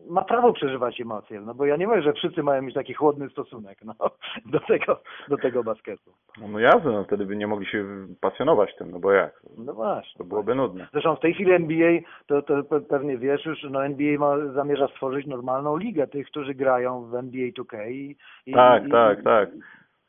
ma prawo przeżywać emocje, no bo ja nie mówię, że wszyscy mają mieć taki chłodny stosunek no, do, tego, do tego basketu. No, no jasne, no wtedy by nie mogli się pasjonować tym, no bo jak? No właśnie. To byłoby nudne. Zresztą w tej chwili NBA, to, to pe- pewnie wiesz już, no NBA ma, zamierza stworzyć normalną ligę tych, którzy grają w NBA 2K. I, i, Tak, i, tak, tak.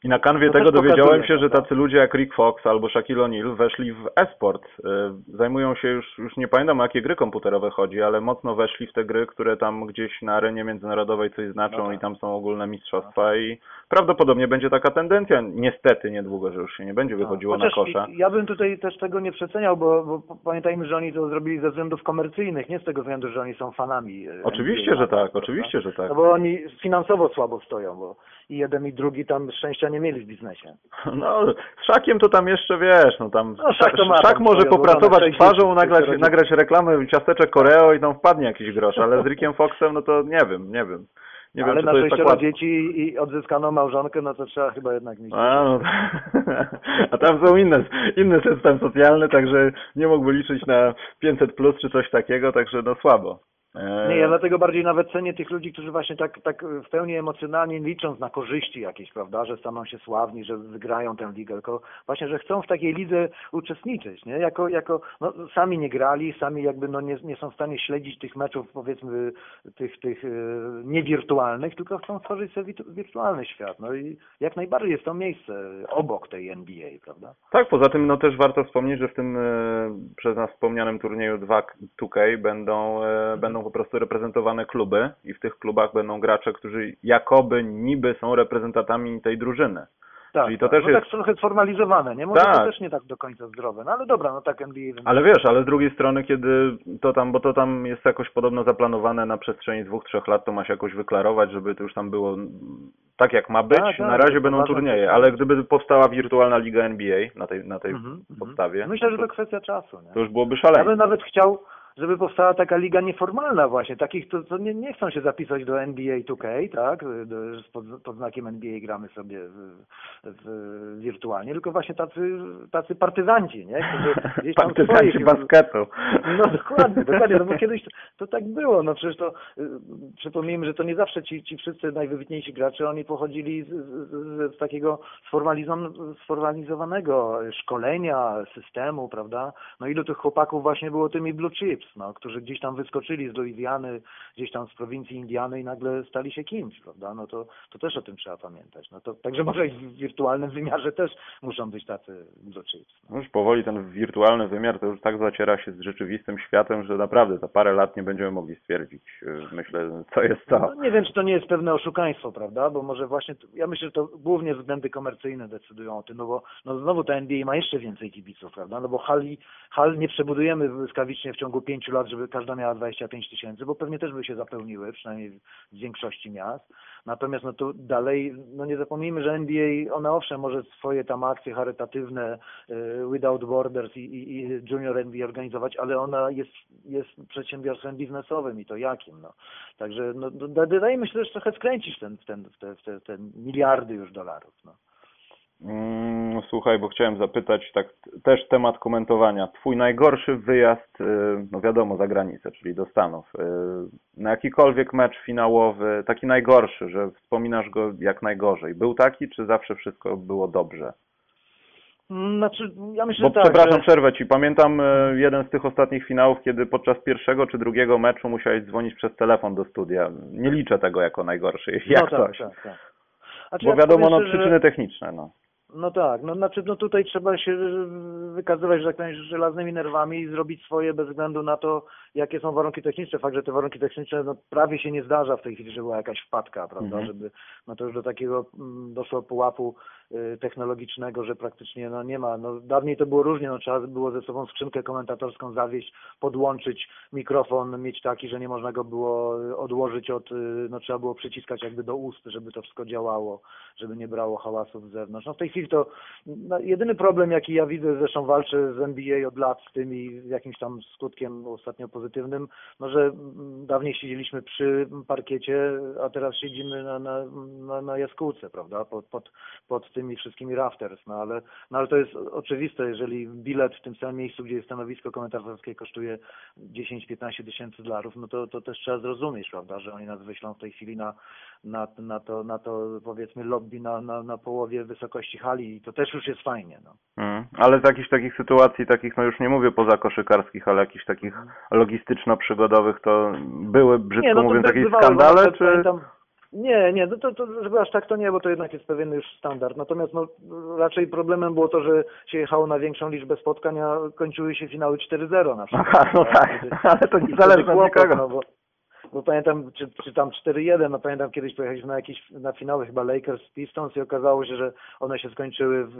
I na kanwie To tego dowiedziałem pokazuje, się, że tacy ludzie jak Rick Fox albo Shaquille O'Neal weszli w e-sport. Y, Zajmują się już, już nie pamiętam o jakie gry komputerowe chodzi, ale mocno weszli w te gry, które tam gdzieś na arenie międzynarodowej coś znaczą No tak. i tam są ogólne mistrzostwa i prawdopodobnie będzie taka tendencja, niestety niedługo, że już się nie będzie wychodziło na Chociaż kosza. Ja bym tutaj też tego nie przeceniał, bo, bo pamiętajmy, że oni to zrobili ze względów komercyjnych, nie z tego względu, że oni są fanami. e, Oczywiście, NBA, że tak, oczywiście, że tak. No bo oni finansowo słabo stoją, bo i jeden i drugi tam szczęścia nie mieli w biznesie. No, z Szakiem to tam jeszcze wiesz, no tam No, Szak ma Szak tam może popracować twarzą, nagrać, nagrać reklamę ciasteczek Koreo i tam wpadnie jakiś grosz, ale z Rickiem Foxem, no to nie wiem, nie wiem. Nie Ale wiem, na tak sześcioro łatwe. dzieci i odzyskaną małżonkę, no to trzeba chyba jednak mieć. A, no, a tam są inne, inny system socjalny, także nie mógłby liczyć na 500 plus czy coś takiego, także no słabo. E, Nie, ja dlatego bardziej nawet cenię tych ludzi, którzy właśnie tak, tak w pełni emocjonalnie licząc na korzyści jakieś, prawda, że staną się sławni, że wygrają tę ligę, tylko właśnie, że chcą w takiej lidze uczestniczyć, nie? Jako, jako no, sami nie grali, sami jakby no, nie, nie są w stanie śledzić tych meczów, powiedzmy, tych, tych e, niewirtualnych, tylko chcą stworzyć sobie wirtu- wirtualny świat. No i jak najbardziej jest to miejsce obok tej NBA, prawda? Tak, poza tym no też warto wspomnieć, że w tym e, przez nas wspomnianym turnieju 2 2K będą, będą po prostu reprezentowane kluby i w tych klubach będą gracze, którzy jakoby niby są reprezentantami tej drużyny. Tak, Czyli to tak. też no jest- tak trochę sformalizowane, nie? Może to Tak. też nie tak do końca zdrowe. No ale dobra, no tak NBA wymaga. Ale wiesz, ale z drugiej strony, kiedy to tam, bo to tam jest jakoś podobno zaplanowane na przestrzeni dwóch, trzech lat, to ma się jakoś wyklarować, żeby to już tam było tak jak ma być. Tak, tak, na razie to będą turnieje, ale gdyby powstała wirtualna liga NBA na tej, na tej Mhm, mhm. podstawie, Myślę, że to, to kwestia czasu, nie? to już byłoby Ja bym szaleństwo. nawet chciał, żeby powstała taka liga nieformalna właśnie, takich, co, co nie, nie chcą się zapisać do NBA 2K, tak, pod, pod znakiem NBA gramy sobie w, w, wirtualnie, tylko właśnie tacy, tacy partyzanci, nie, którzy gdzieś tam Partyzanci swoich- basketu. no dokładnie, dokładnie, no bo kiedyś to, to tak było, no przecież to y, przypomnijmy, że to nie zawsze ci, ci wszyscy najwybitniejsi gracze, oni pochodzili z, z, z, takiego sformalizowanego szkolenia, systemu, prawda? No ilu tych chłopaków właśnie było tymi blue chips, no, którzy gdzieś tam wyskoczyli z Luizjany, gdzieś tam z prowincji Indiany i nagle stali się kimś, prawda? No to, to też o tym trzeba pamiętać. No to, także może i w wirtualnym wymiarze też muszą być tacy blue chips. No. Już powoli ten wirtualny wymiar to już tak zaciera się z rzeczywistym światem, że naprawdę za parę lat nie będziemy mogli stwierdzić, y, myślę, co jest co. No, nie wiem, czy to nie jest pewne oszukaństwo, prawda? Bo może właśnie, to, ja myślę, że to głównie względy komercyjne decydują o tym, no bo no znowu ta NBA ma jeszcze więcej kibiców, prawda? No bo hali, hal nie przebudujemy błyskawicznie w ciągu pięciu lat, żeby każda miała 25 tysięcy, bo pewnie też by się zapełniły, przynajmniej w większości miast. Natomiast no tu dalej, no nie zapomnijmy, że NBA, ona owszem może swoje tam akcje charytatywne, y, Without Borders i, i, i Junior NBA organizować, ale ona jest, jest przedsiębiorstwem biznesowym i to jakim, no. Także no, wydaje się też trochę skręcić ten, w ten, w te, w te, te miliardy już dolarów. No. Mm, Słuchaj, bo chciałem zapytać, tak też temat komentowania. Twój najgorszy wyjazd, y, no wiadomo, za granicę, czyli do Stanów. y, Na jakikolwiek mecz finałowy, taki najgorszy, że wspominasz go jak najgorzej. Był taki, czy zawsze wszystko było dobrze? Znaczy, ja myślę, Bo że tak, przepraszam, że... przerwę ci. Pamiętam y, jeden z tych ostatnich finałów, kiedy podczas pierwszego czy drugiego meczu musiałeś dzwonić przez telefon do studia. Nie liczę tego jako najgorszy, jak no, tak, coś. tak, tak. Znaczy, Bo ja wiadomo, no przyczyny techniczne, no. No tak, no znaczy no tutaj trzeba się wykazywać, że tak powiem, żelaznymi nerwami i zrobić swoje bez względu na to, jakie są warunki techniczne. Fakt, że te warunki techniczne no, prawie się nie zdarza w tej chwili, że była jakaś wpadka, prawda, Mhm. żeby no to już do takiego mm, doszło pułapu y, technologicznego, że praktycznie no nie ma. No dawniej to było różnie, no trzeba było ze sobą skrzynkę komentatorską zawieść, podłączyć mikrofon, mieć taki, że nie można go było y, odłożyć od, y, no trzeba było przyciskać jakby do ust, żeby to wszystko działało, żeby nie brało hałasów z zewnątrz. No w tej chwili to no, jedyny problem, jaki ja widzę, zresztą walczę z NBA od lat z tym i z jakimś tam skutkiem ostatnio pozytywnym, no że mm, dawniej siedzieliśmy przy parkiecie, a teraz siedzimy na, na, na, na jaskółce, prawda, pod, pod, pod tymi wszystkimi rafters, no ale, no ale to jest oczywiste, jeżeli bilet w tym samym miejscu, gdzie jest stanowisko komentatorskie kosztuje 10-15 tysięcy dolarów, no to, to też trzeba zrozumieć, prawda, że oni nas wyślą w tej chwili na, na, na, to, na to powiedzmy lobby na, na, na połowie wysokości hali i to też już jest fajnie, no. Mm. Ale z jakichś takich sytuacji, takich, no już nie mówię poza koszykarskich, ale jakichś takich logistyczno-przygodowych, to były, brzydko no to mówiąc, jakieś skandale, czy... pamiętam- Nie, nie, no to, to żeby aż tak to nie, bo to jednak jest pewien już standard. Natomiast no, raczej problemem było to, że się jechało na większą liczbę spotkań, a kończyły się finały 4-0 na przykład. Aha, no tak, Wtedy- ale to nie wtedy od nikogo. No, bo, bo pamiętam, czy, czy tam 4-1, no pamiętam kiedyś pojechaliśmy na jakieś, na finały chyba Lakers Pistons i okazało się, że one się skończyły w,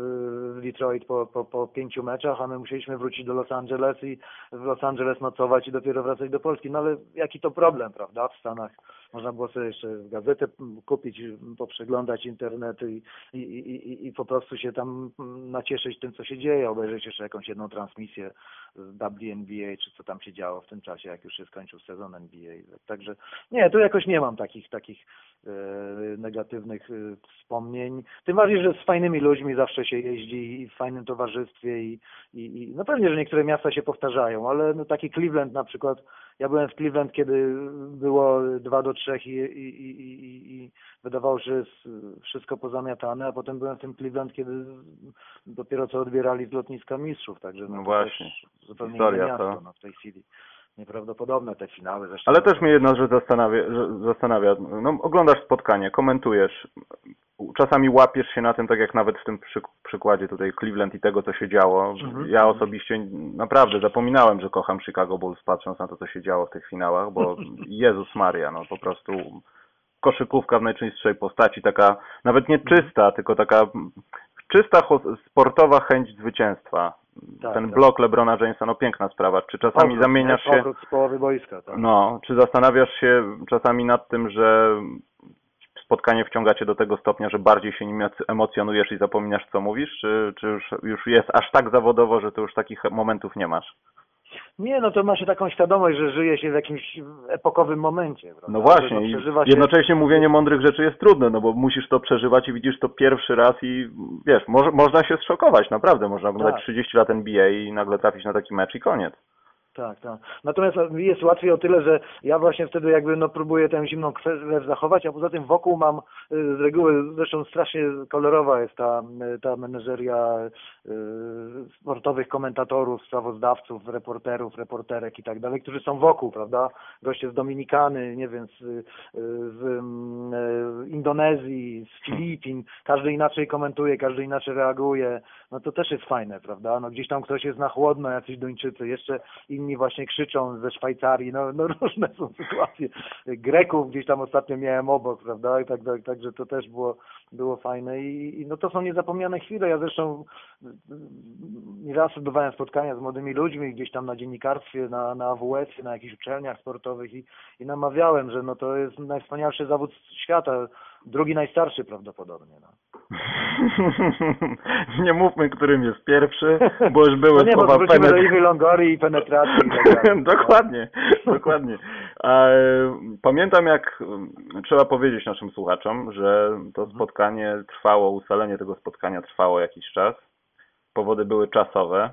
w Detroit po, po, po pięciu meczach, a my musieliśmy wrócić do Los Angeles i w Los Angeles nocować i dopiero wracać do Polski. No ale jaki to problem, prawda, w Stanach. Można było sobie jeszcze gazetę kupić, poprzeglądać internety i, i, i, i- i po prostu się tam nacieszyć tym, co się dzieje, obejrzeć jeszcze jakąś jedną transmisję z WNBA, czy co tam się działo w tym czasie, jak już się skończył sezon NBA. Także nie, tu jakoś nie mam takich takich e, negatywnych e, wspomnień. Tym bardziej, że z fajnymi ludźmi zawsze się jeździ i w fajnym towarzystwie i, i, i no pewnie, że niektóre miasta się powtarzają, ale no taki Cleveland na przykład, ja byłem w Cleveland, kiedy było 2 do 3 i, i, i, i, wydawało się, że jest wszystko pozamiatane, a potem byłem w tym Cleveland, kiedy dopiero co odbierali z lotniska mistrzów, także no, No właśnie. zupełnie Historia, inne miasto to. no, w tej chwili. Nieprawdopodobne te finały. Zresztą Ale też mnie jedna rzecz zastanawia, że- zastanawia. No, oglądasz spotkanie, komentujesz, czasami łapiesz się na tym, tak jak nawet w tym przyk- przykładzie tutaj Cleveland i tego, co się działo. Mhm. Ja osobiście naprawdę zapominałem, że kocham Chicago Bulls, patrząc na to, co się działo w tych finałach, bo Jezus Maria, no po prostu koszykówka w najczystszej postaci, taka nawet nie czysta, tylko taka czysta sportowa chęć zwycięstwa. Tak, Ten tak. blok LeBrona Jamesa, no piękna sprawa. Czy czasami Powrót, zamieniasz nie? się... Powrót z połowy boiska, tak. No, czy zastanawiasz się czasami nad tym, że spotkanie wciąga cię do tego stopnia, że bardziej się nim emocjonujesz i zapominasz, co mówisz, czy, czy już, już jest aż tak zawodowo, że to już takich momentów nie masz? Nie, no to ma się taką świadomość, że żyje się w jakimś epokowym momencie. Prawda? No właśnie, i się... jednocześnie mówienie mądrych rzeczy jest trudne, no bo musisz to przeżywać i widzisz to pierwszy raz i wiesz, może, można się zszokować, naprawdę, można oglądać Tak. 30 lat NBA i nagle trafić na taki mecz i koniec. Tak, tak. Natomiast mi jest łatwiej o tyle, że ja właśnie wtedy jakby no próbuję tę zimną krew zachować, a poza tym wokół mam y, z reguły, zresztą strasznie kolorowa jest ta, y, ta menażeria y, sportowych komentatorów, sprawozdawców, reporterów, reporterek i tak dalej, którzy są wokół, prawda? Goście z Dominikany, nie wiem, z, z mm, Indonezji, z Filipin, każdy inaczej komentuje, każdy inaczej reaguje, no to też jest fajne, prawda? No gdzieś tam ktoś jest na chłodno, jacyś Duńczycy, jeszcze inni właśnie krzyczą ze Szwajcarii, no, no różne są sytuacje. Greków gdzieś tam ostatnio miałem obok, prawda? I tak, tak, także to też było, było fajne i, i no to są niezapomniane chwile. Ja zresztą mm, nieraz odbywałem spotkania z młodymi ludźmi gdzieś tam na dziennikarstwie, na, na AWS-ie, na jakichś uczelniach sportowych i, i namawiałem, że no to jest najwspanialszy zawód świata, drugi najstarszy prawdopodobnie. No. nie mówmy, którym jest pierwszy, bo już były No nie, bo słowa do penet- Iwy Longorii i penetracji. i tak dokładnie, dokładnie. Pamiętam jak, m, trzeba powiedzieć naszym słuchaczom, że to spotkanie trwało, ustalenie tego spotkania trwało jakiś czas. Powody były czasowe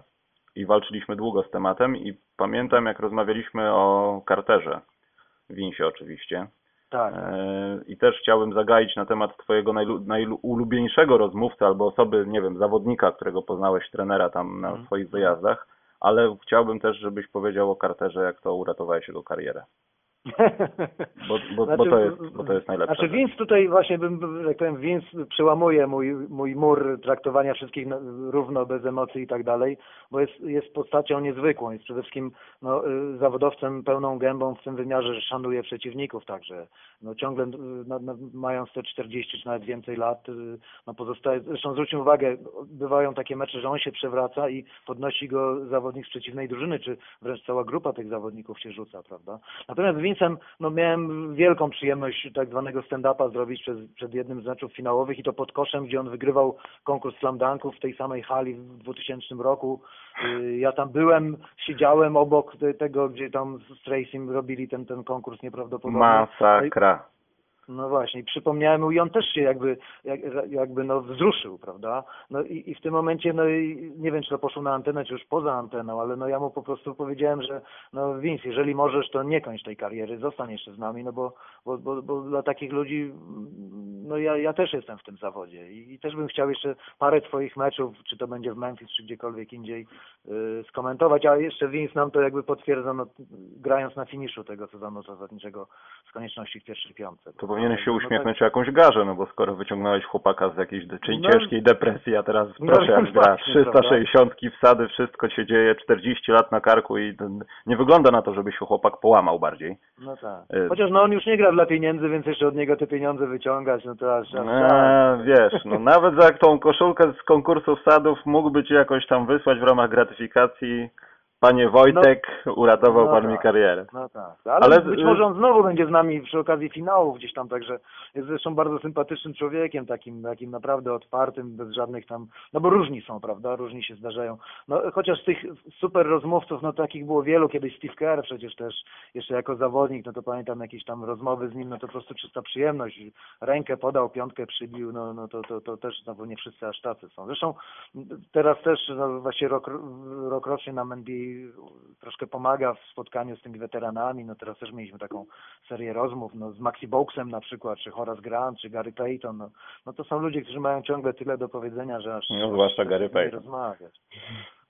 i walczyliśmy długo z tematem i pamiętam jak rozmawialiśmy o Carterze, Winsie oczywiście. Tak. E, I też chciałbym zagaić na temat twojego najulubieńszego rozmówcy albo osoby, nie wiem, zawodnika, którego poznałeś, trenera tam na Mhm. swoich wyjazdach, ale chciałbym też, żebyś powiedział o Carterze, jak to uratowałeś jego karierę. Bo, bo, bo, Znaczy, to, jest, bo to jest najlepsze. Znaczy Vince tutaj właśnie bym, jak powiem, Vince przełamuje mój, mój mur traktowania wszystkich równo, bez emocji i tak dalej, bo jest, jest postacią niezwykłą, jest przede wszystkim no, y, zawodowcem pełną gębą w tym wymiarze, że szanuje przeciwników także. No ciągle y, no, no, mając te 40 czy nawet więcej lat, y, no pozostaje, zresztą zwróćmy uwagę, bywają takie mecze, że on się przewraca i podnosi go zawodnik z przeciwnej drużyny, czy wręcz cała grupa tych zawodników się rzuca, prawda? Natomiast no, miałem wielką przyjemność tak zwanego stand-upa zrobić przed, przed jednym z meczów finałowych i to pod koszem, gdzie on wygrywał konkurs slam dunków w tej samej hali w 2000 roku. Y, Ja tam byłem, siedziałem obok te- tego, gdzie tam z Tracym robili ten, ten konkurs nieprawdopodobny. Masakra. No właśnie, przypomniałem mu i on też się jakby, jak, jakby no wzruszył, prawda? No i, i w tym momencie, no i nie wiem, czy to poszło na antenę, czy już poza anteną, ale no ja mu po prostu powiedziałem, że no Vince, jeżeli możesz, to nie kończ tej kariery, zostań jeszcze z nami, no bo, bo, bo, bo dla takich ludzi, no ja, ja też jestem w tym zawodzie i, i też bym chciał jeszcze parę twoich meczów, czy to będzie w Memphis, czy gdziekolwiek indziej, yy, skomentować, a jeszcze Vince nam to jakby potwierdza, no, grając na finiszu tego sezonu zasadniczego z konieczności w pierwszej piątce. To powinieneś się No uśmiechnąć o jakąś garzę, no bo skoro wyciągnąłeś chłopaka z jakiejś de- czy No. ciężkiej depresji, a teraz No, proszę jak gra, właśnie, 360 wsady, wszystko się dzieje, 40 lat na karku i nie wygląda na to, żeby się chłopak połamał bardziej. No tak. Y- Chociaż no on już nie gra dla pieniędzy, więc jeszcze od niego te pieniądze wyciągać, no to aż, aż Eee, wiesz, no nawet za tą koszulkę z konkursu wsadów mógłby ci jakoś tam wysłać w ramach gratyfikacji. Panie Wojtek, uratował no pan tak. mi karierę. No tak. Ale, Ale- być może on znowu będzie z nami przy okazji finałów gdzieś tam, także jest zresztą bardzo sympatycznym człowiekiem, takim, takim naprawdę otwartym, bez żadnych tam, no bo różni są, prawda, różni się zdarzają. No chociaż tych super rozmówców, no takich było wielu, kiedyś Steve Kerr przecież też, jeszcze jako zawodnik, no to pamiętam jakieś tam rozmowy z nim, no to po prostu czysta przyjemność. Rękę podał, piątkę przybił, no, no to, to, to też, no bo nie wszyscy aż tacy są. Zresztą teraz też, no właśnie rok, rok rocznie nam NBA troszkę pomaga w spotkaniu z tymi weteranami. No teraz też mieliśmy taką serię rozmów no, z Maxi Boxem na przykład, czy Horace Grant, czy Gary Payton. No, no to są ludzie, którzy mają ciągle tyle do powiedzenia, że aż No, zwłaszcza Gary Payton. rozmawiać.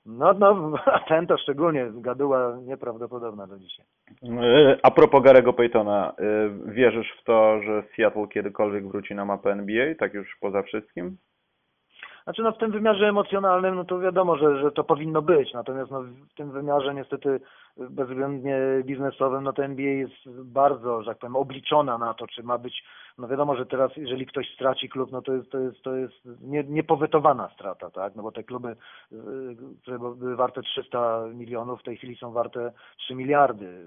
No, no, a ten to szczególnie, gaduła nieprawdopodobna do dzisiaj. E, A propos Garego Paytona, e, wierzysz w to, że Seattle kiedykolwiek wróci na mapę NBA, tak już poza wszystkim? Znaczy no w tym wymiarze emocjonalnym, no to wiadomo, że, że to powinno być, natomiast no w tym wymiarze niestety bezwzględnie biznesowym, no to NBA jest bardzo, że tak powiem, obliczona na to, czy ma być, no wiadomo, że teraz jeżeli ktoś straci klub, no to jest, to jest, to jest nie, niepowetowana strata, tak, no bo te kluby, y, które były warte 300 milionów, w tej chwili są warte 3 miliardy.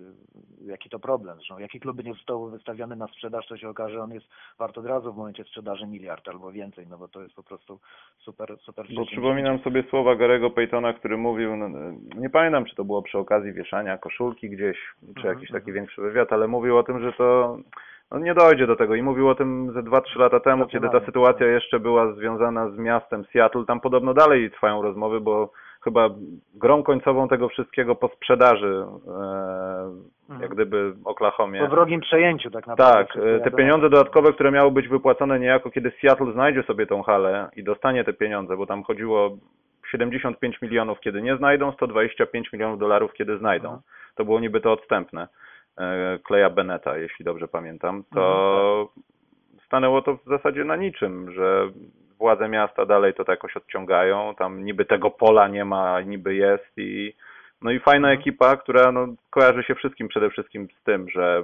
Jaki to problem? Zresztą jaki kluby nie zostały wystawione na sprzedaż, to się okaże, on jest wart od razu w momencie sprzedaży miliard albo więcej, no bo to jest po prostu super, super Bo przypominam sobie słowa Garego Paytona, który mówił, no, nie pamiętam czy to było przy okazji wieszania koszulki gdzieś, czy Mhm, jakiś taki większy wywiad, ale mówił o tym, że to no, nie dojdzie do tego i mówił o tym ze 2-3 lata temu, kiedy ta Racjonalnie. sytuacja jeszcze była związana z miastem Seattle. Tam podobno dalej trwają rozmowy, bo chyba grą końcową tego wszystkiego po sprzedaży e, jak gdyby Oklahomie. Po wrogim przejęciu tak naprawdę. Tak, e, te pieniądze dodatkowe, które miały być wypłacone niejako, kiedy Seattle znajdzie sobie tą halę i dostanie te pieniądze, bo tam chodziło 75 milionów, kiedy nie znajdą, 125 milionów dolarów, kiedy znajdą. Mhm. To było niby to odstępne Kleja Beneta, jeśli dobrze pamiętam. To stanęło to w zasadzie na niczym, że władze miasta dalej to jakoś odciągają, tam niby tego pola nie ma, niby jest i no i fajna Mhm. ekipa, która no, kojarzy się wszystkim przede wszystkim z tym, że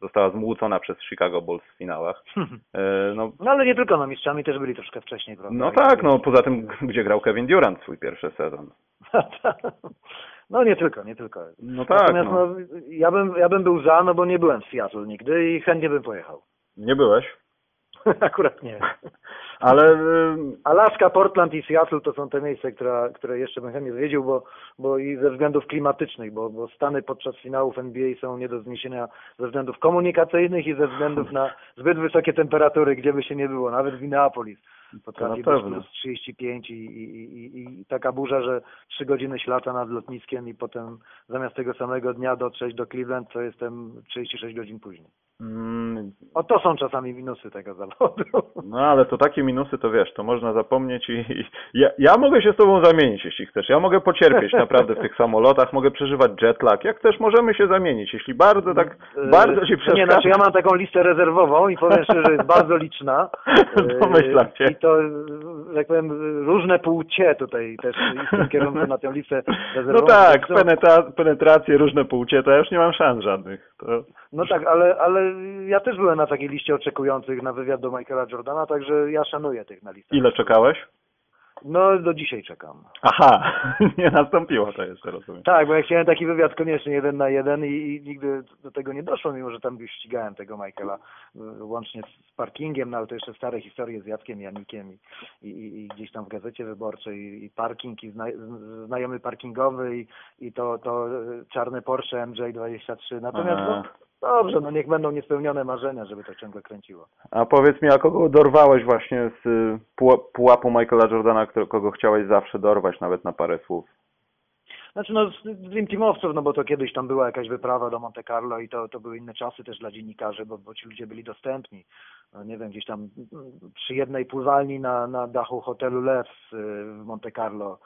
została zmłócona przez Chicago Bulls w finałach. E, No, No ale nie tylko, no mistrzami też byli troszkę wcześniej, prawda? no tak, no poza tym, gdzie grał Kevin Durant swój pierwszy sezon. No nie tylko, nie tylko. No tak, Natomiast no. no, ja, bym, ja bym był za, no bo nie byłem w Seattle nigdy i chętnie bym pojechał. Nie byłeś, Akurat nie. ale y, Alaska, Portland i Seattle to są te miejsca, które, które jeszcze bym chętnie zwiedził, bo, bo i ze względów klimatycznych, bo, bo Stany podczas finałów NBA są nie do zniesienia ze względów komunikacyjnych i ze względów na zbyt wysokie temperatury, gdzie by się nie było, nawet w Minneapolis. Potrafi być plus 35 i, i, i, i taka burza, że trzy godziny ślata nad lotniskiem i potem zamiast tego samego dnia dotrzeć do Cleveland, to jestem 36 godzin później. Mm, O to są czasami minusy tego zawodu. No ale to takie minusy to wiesz, to można zapomnieć i, i ja, ja mogę się z tobą zamienić, jeśli chcesz. Ja mogę pocierpieć naprawdę w tych samolotach, mogę przeżywać jetlag. Jak chcesz, możemy się zamienić. Jeśli bardzo tak, bardzo ci przeszkadza. Nie, znaczy ja mam taką listę rezerwową i powiem szczerze, jest bardzo liczna. Domyślam się. I to, że tak powiem, różne płcie tutaj też w tym kierunku na tę listę No rezerwową. tak, To- penetra, penetracje, różne płcie, to ja już nie mam szans żadnych. To... No tak, ale, ale ja też byłem na takiej liście oczekujących na wywiad do Michaela Jordana, także ja szanuję tych na listach. Ile czekałeś? No do dzisiaj czekam. Aha, nie nastąpiło to jeszcze, rozumiem. Tak, bo ja chciałem taki wywiad koniecznie jeden na jeden i, i nigdy do tego nie doszło, mimo że tam już ścigałem tego Michaela y, łącznie z parkingiem, no ale to jeszcze stare historie z Jackiem Janikiem i, i, i gdzieś tam w gazecie wyborczej i, parking i zna, znajomy parkingowy i, i to, to y, czarne Porsche MJ23. Natomiast no. Dobrze, no niech będą niespełnione marzenia, żeby to ciągle kręciło. A powiedz mi, a kogo dorwałeś właśnie z y, puła- pułapu Michaela Jordana, kogo chciałeś zawsze dorwać, nawet na parę słów? Znaczy no z Dream Teamowców, no bo to kiedyś tam była jakaś wyprawa do Monte Carlo i to, to były inne czasy też dla dziennikarzy, bo, bo ci ludzie byli dostępni. No nie wiem, gdzieś tam przy jednej pływalni na, na dachu hotelu Lew y, w Monte Carlo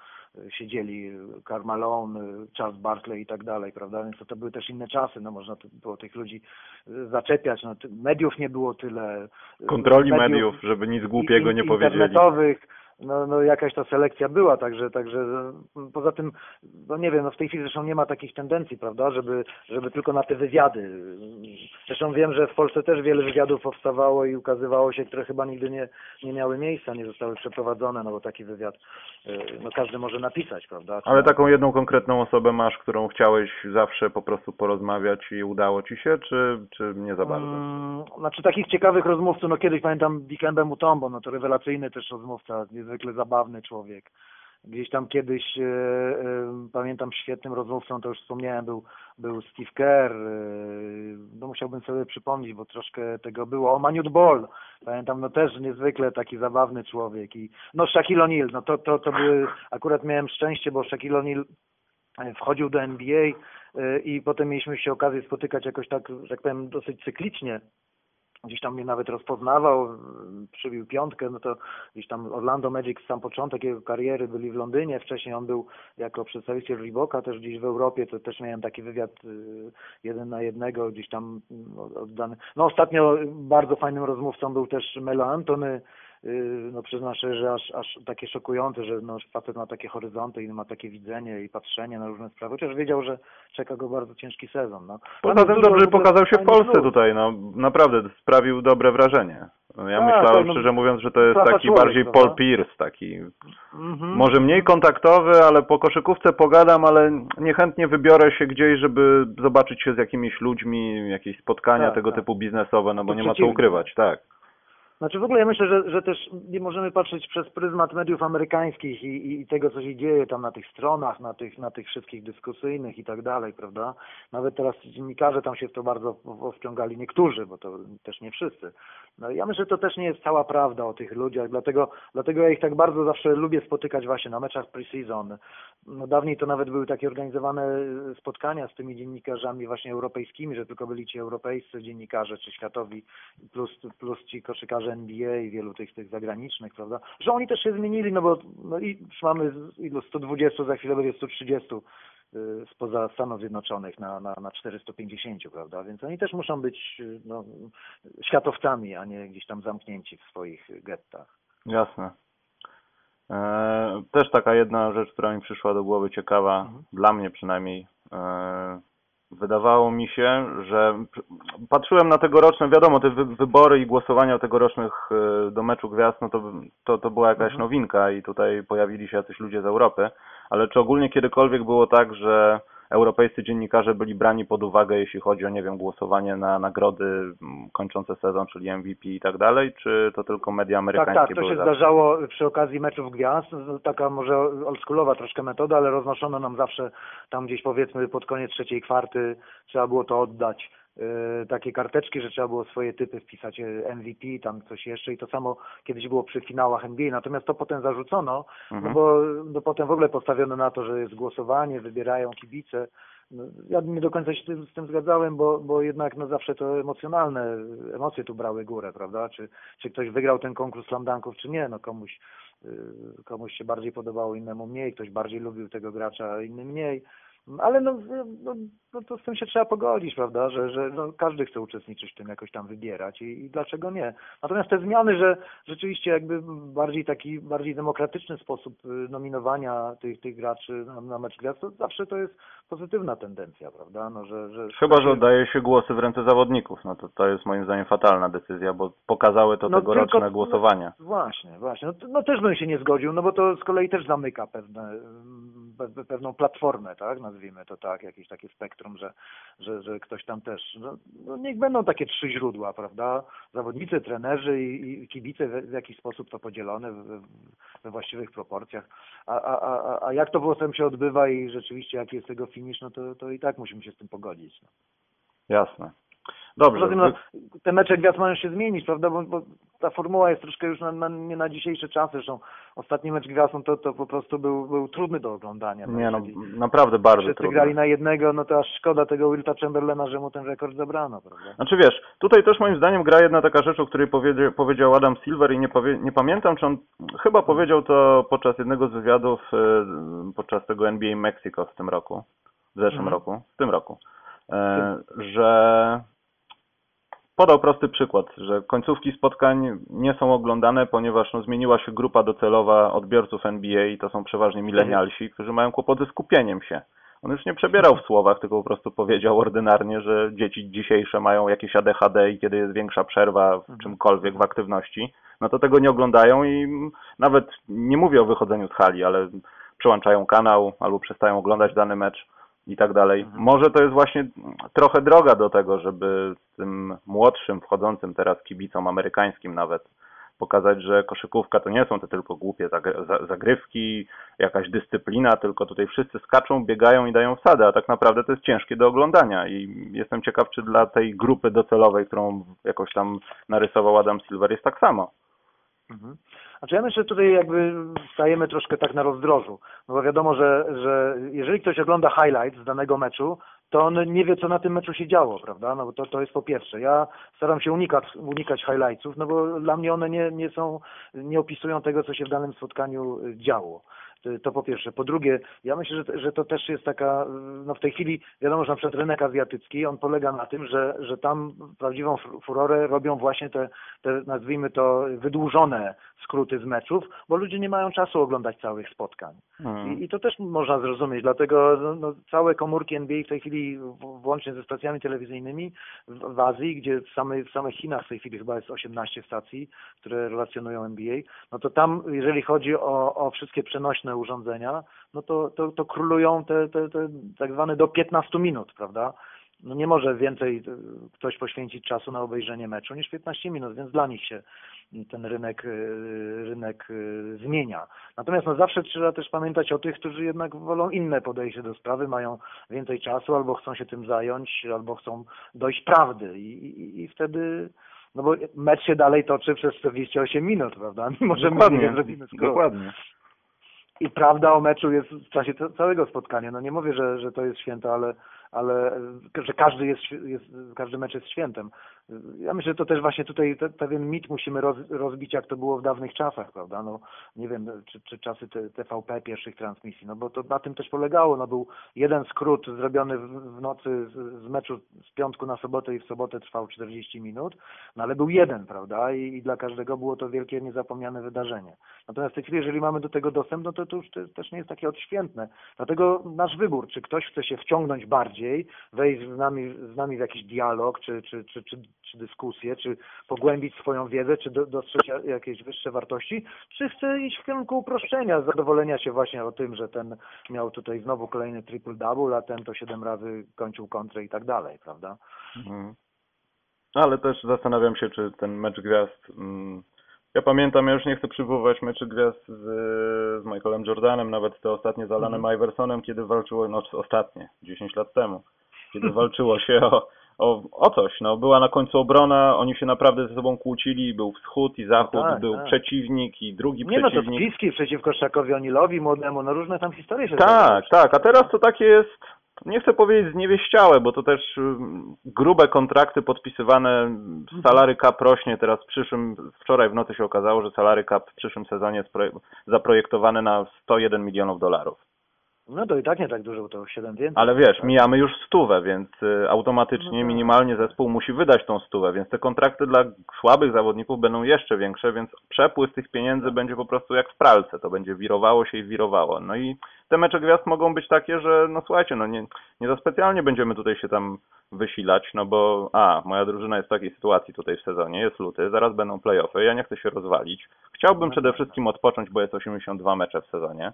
siedzieli Karl Malone, y, Charles Barkley i tak dalej, prawda? Więc to, to były też inne czasy, no można było tych ludzi y, zaczepiać, no mediów nie było tyle. Kontroli mediów, żeby nic głupiego nie powiedzieli. Internetowych, no, no jakaś ta selekcja była, także, także no, poza tym, no nie wiem, no w tej chwili zresztą nie ma takich tendencji, prawda, żeby, żeby tylko na te wywiady. Zresztą wiem, że w Polsce też wiele wywiadów powstawało i ukazywało się, które chyba nigdy nie, nie miały miejsca, nie zostały przeprowadzone, no bo taki wywiad, y, no każdy może napisać, prawda. Ale taką jedną konkretną osobę masz, którą chciałeś zawsze po prostu porozmawiać i udało ci się, czy, czy nie za bardzo? Mm, Znaczy takich ciekawych rozmówców, no kiedyś pamiętam Dikembe Mutombo, no to rewelacyjny też rozmówca, niezwykle zabawny człowiek. Gdzieś tam kiedyś, e, e, pamiętam świetnym rozmówcą, to już wspomniałem, był, był Steve Kerr, e, no musiałbym sobie przypomnieć, bo troszkę tego było. O, Maniut Ball, pamiętam, no też niezwykle taki zabawny człowiek i no Shaquille O'Neal, no to, to, to były, akurat miałem szczęście, bo Shaquille O'Neal wchodził do NBA i potem mieliśmy się okazję spotykać jakoś tak, że tak powiem, dosyć cyklicznie gdzieś tam mnie nawet rozpoznawał, przybił piątkę, no to gdzieś tam Orlando Magic sam początek jego kariery byli w Londynie, wcześniej on był jako przedstawiciel Reeboka też gdzieś w Europie, to też miałem taki wywiad y, jeden na jednego gdzieś tam od- oddany. No ostatnio bardzo fajnym rozmówcą był też Melo Antony, no przyznam szczerze, że aż, aż takie szokujące, że no facet ma takie horyzonty i ma takie widzenie i patrzenie na różne sprawy, chociaż wiedział, że czeka go bardzo ciężki sezon. No. Poza tym dobrze pokazał się w Polsce tutaj, no naprawdę sprawił dobre wrażenie. Ja Tak, myślałem, no, szczerze mówiąc, że to jest taki człowiek, bardziej? Paul Pierce, taki Mhm. może mniej kontaktowy, ale po koszykówce pogadam, ale niechętnie wybiorę się gdzieś, żeby zobaczyć się z jakimiś ludźmi, jakieś spotkania Tak, tego tak. typu biznesowe, no bo To nie ma co ukrywać, tak. Znaczy w ogóle ja myślę, że, że też nie możemy patrzeć przez pryzmat mediów amerykańskich i, i, tego, co się dzieje tam na tych stronach, na tych, na tych wszystkich dyskusyjnych i tak dalej, prawda? Nawet teraz dziennikarze tam się w to bardzo wciągali, niektórzy, bo to też nie wszyscy. No ja myślę, że to też nie jest cała prawda o tych ludziach, dlatego, dlatego ja ich tak bardzo zawsze lubię spotykać właśnie na meczach pre-season. No dawniej to nawet były takie organizowane spotkania z tymi dziennikarzami właśnie europejskimi, że tylko byli ci europejscy dziennikarze czy światowi plus, plus ci koszykarze NBA i wielu tych, tych zagranicznych, prawda? Że oni też się zmienili, no bo no i już mamy ilu 120, za chwilę będzie 130 y, spoza Stanów Zjednoczonych na, na, na 450, prawda? Więc oni też muszą być y, no, światowcami, a nie gdzieś tam zamknięci w swoich gettach. Jasne. E, też taka jedna rzecz, która mi przyszła do głowy ciekawa, Mhm. dla mnie przynajmniej. E, wydawało mi się, że patrzyłem na tegoroczne, wiadomo, te wy, wybory i głosowania tegorocznych e, do meczu gwiazd, no to, to, to była jakaś Mhm. nowinka i tutaj pojawili się jacyś ludzie z Europy, ale czy ogólnie kiedykolwiek było tak, że europejscy dziennikarze byli brani pod uwagę, jeśli chodzi o, nie wiem, głosowanie na nagrody mm, kończące sezon, czyli MVP i tak dalej, czy to tylko media Tak, amerykańskie tak, to były się zawsze? zdarzało przy okazji meczów gwiazd, taka może oldschoolowa troszkę metoda, ale roznoszono nam zawsze tam gdzieś powiedzmy pod koniec trzeciej kwarty trzeba było to oddać. Yy, takie karteczki, że trzeba było swoje typy wpisać, yy, MVP, tam coś jeszcze i to samo kiedyś było przy finałach NBA, natomiast to potem zarzucono, no Mhm. bo no potem w ogóle postawiono na to, że jest głosowanie, wybierają kibice. No, ja nie do końca się z tym, z tym zgadzałem, bo, bo jednak no zawsze to emocjonalne, emocje tu brały górę, prawda? Czy, czy ktoś wygrał ten konkurs slamdanków, czy nie, no komuś, yy, komuś się bardziej podobało, innemu mniej, ktoś bardziej lubił tego gracza, inny mniej. Ale no, no, no to z tym się trzeba pogodzić, prawda, że, że no, każdy chce uczestniczyć w tym, jakoś tam wybierać i, i dlaczego nie. Natomiast te zmiany, że rzeczywiście jakby bardziej taki, bardziej demokratyczny sposób y, nominowania tych, tych graczy na, na mecz gwiazd, to zawsze to jest pozytywna tendencja, prawda, no, że, że Chyba, że oddaje się głosy w ręce zawodników, no to to jest moim zdaniem fatalna decyzja, bo pokazały to No tegoroczne tylko- głosowania. Właśnie, właśnie. No, to- no też bym się nie zgodził, no bo to z kolei też zamyka pewne, mm, pewną platformę, tak, nazwijmy to tak, jakieś takie spektrum, że, że, że ktoś tam też, no, no niech będą takie trzy źródła, prawda, zawodnicy, trenerzy i, i kibice w, w jakiś sposób to podzielone we właściwych proporcjach, a, a, a, a jak to potem się odbywa i rzeczywiście jaki jest tego finisz, no to, to i tak musimy się z tym pogodzić. No. Jasne. Dobrze. Poza tym no, te mecze gwiazd mają się zmienić, prawda? Bo, bo ta formuła jest troszkę już na, na, nie na dzisiejsze czasy. Zresztą ostatni mecz gwiazd no to, to po prostu był, był trudny do oglądania. Nie no, naprawdę bardzo Wszyscy trudno. grali na jednego, no to aż szkoda tego Wilta Chamberlaina, że mu ten rekord zabrano, prawda? Znaczy wiesz, tutaj też moim zdaniem gra jedna taka rzecz, o której powiedział, powiedział Adam Silver i nie, powie, nie pamiętam, czy on chyba powiedział to podczas jednego z wywiadów e, podczas tego NBA Mexico w tym roku, w zeszłym Mhm. roku, w tym roku, e, że podał prosty przykład, że końcówki spotkań nie są oglądane, ponieważ no, zmieniła się grupa docelowa odbiorców NBA i to są przeważnie milenialsi, którzy mają kłopoty z skupieniem się. On już nie przebierał w słowach, tylko po prostu powiedział ordynarnie, że dzieci dzisiejsze mają jakieś ADHD i kiedy jest większa przerwa w czymkolwiek, w aktywności, no to tego nie oglądają i nawet nie mówię o wychodzeniu z hali, ale przełączają kanał albo przestają oglądać dany mecz i tak dalej. Mhm. Może to jest właśnie trochę droga do tego, żeby tym młodszym, wchodzącym teraz kibicom amerykańskim nawet pokazać, że koszykówka to nie są te tylko głupie zagry- za- zagrywki, jakaś dyscyplina, tylko tutaj wszyscy skaczą, biegają i dają wsadę, a tak naprawdę to jest ciężkie do oglądania i jestem ciekaw, czy dla tej grupy docelowej, którą jakoś tam narysował Adam Silver jest tak samo. Mhm. Znaczy ja myślę, że tutaj jakby stajemy troszkę tak na rozdrożu, no bo wiadomo, że, że jeżeli ktoś ogląda highlights z danego meczu, to on nie wie, co na tym meczu się działo, prawda? No bo to, to jest po pierwsze. Ja staram się unikać, unikać highlightsów, no bo dla mnie one nie, nie są, nie opisują tego, co się w danym spotkaniu y, działo. To- To po pierwsze. Po drugie, ja myślę, że, że to też jest taka, y, no w tej chwili wiadomo, że na przykład rynek azjatycki, on polega na tym, że, że tam prawdziwą fu- furorę robią właśnie te, te, nazwijmy to, wydłużone skróty z meczów, bo ludzie nie mają czasu oglądać całych spotkań. Mhm. I, I to też można zrozumieć, dlatego no, no, całe komórki NBA w tej chwili, włącznie ze stacjami telewizyjnymi w, w Azji, gdzie w samych, w samych Chinach w tej chwili chyba jest 18 stacji, które relacjonują NBA, no to tam, jeżeli chodzi o, o wszystkie przenośne urządzenia, no to, to, to królują te, te, te tak zwane do 15 minut, prawda? No nie może więcej y, ktoś poświęcić czasu na obejrzenie meczu niż 15 minut, więc dla nich się ten rynek, y, rynek y, zmienia. Natomiast no zawsze trzeba też pamiętać o tych, którzy jednak wolą inne podejście do sprawy, mają więcej czasu, albo chcą się tym zająć, albo chcą dojść prawdy i, i, i wtedy, no bo mecz się dalej toczy przez 48 minut, prawda? Mimo, że Dokładnie, zrobimy skrót. dokładnie. I prawda o meczu jest w czasie ca- całego spotkania. No nie mówię, że, że to jest święto, ale, ale że każdy jest, jest, każdy mecz jest świętem. Ja myślę, że to też właśnie tutaj pewien mit musimy roz, rozbić, jak to było w dawnych czasach, prawda? No nie wiem, czy, czy czasy te, TVP pierwszych transmisji, no bo to na tym też polegało. No był jeden skrót zrobiony w, w nocy z, z meczu z piątku na sobotę i w sobotę trwał 40 minut, no ale był jeden, prawda? I, i dla każdego było to wielkie, niezapomniane wydarzenie. Natomiast w tej chwili, jeżeli mamy do tego dostęp, no to to już te- też nie jest takie odświętne. Dlatego nasz wybór, czy ktoś chce się wciągnąć bardziej, wejść z nami, z nami w jakiś dialog, czy, czy, czy, czy, czy dyskusję, czy pogłębić swoją wiedzę, czy do, dostrzec ja- jakieś wyższe wartości, czy chce iść w kierunku uproszczenia, zadowolenia się właśnie o tym, że ten miał tutaj znowu kolejny triple-double, a ten to siedem razy kończył kontrę i tak dalej, prawda? Mhm. No, Ale też zastanawiam się, czy ten mecz gwiazd. mm, Ja pamiętam, ja już nie chcę przywoływać meczy gwiazd z, z Michaelem Jordanem, nawet te ostatnie z Alanem Mhm. Iversonem, kiedy walczyło, no ostatnie, 10 lat temu, kiedy walczyło się o, o, o coś. No, była na końcu obrona, oni się naprawdę ze sobą kłócili, był wschód i zachód, Tak, był tak. przeciwnik i drugi Nie no, to przeciwnik. spiski przeciwko Szakowi Onilowi, młodemu, no różne tam historie się Tak, tak, a teraz to takie jest, nie chcę powiedzieć zniewieściałe, bo to też ym, grube kontrakty podpisywane, salary cap rośnie teraz w przyszłym, wczoraj w nocy się okazało, że salary cap w przyszłym sezonie jest proje- zaprojektowane na 101 milionów dolarów. No to i tak nie tak dużo, bo to 7 więcej. Ale wiesz, mijamy już stówę, więc y, automatycznie No tak. minimalnie zespół musi wydać tą stówę, więc te kontrakty dla słabych zawodników będą jeszcze większe, więc przepływ tych pieniędzy będzie po prostu jak w pralce, to będzie wirowało się i wirowało. No i te mecze gwiazd mogą być takie, że no słuchajcie, no nie, nie za specjalnie będziemy tutaj się tam wysilać, no bo a, moja drużyna jest w takiej sytuacji tutaj w sezonie, jest luty, zaraz będą playoffy, ja nie chcę się rozwalić. Chciałbym No przede tak. wszystkim odpocząć, bo jest 82 mecze w sezonie.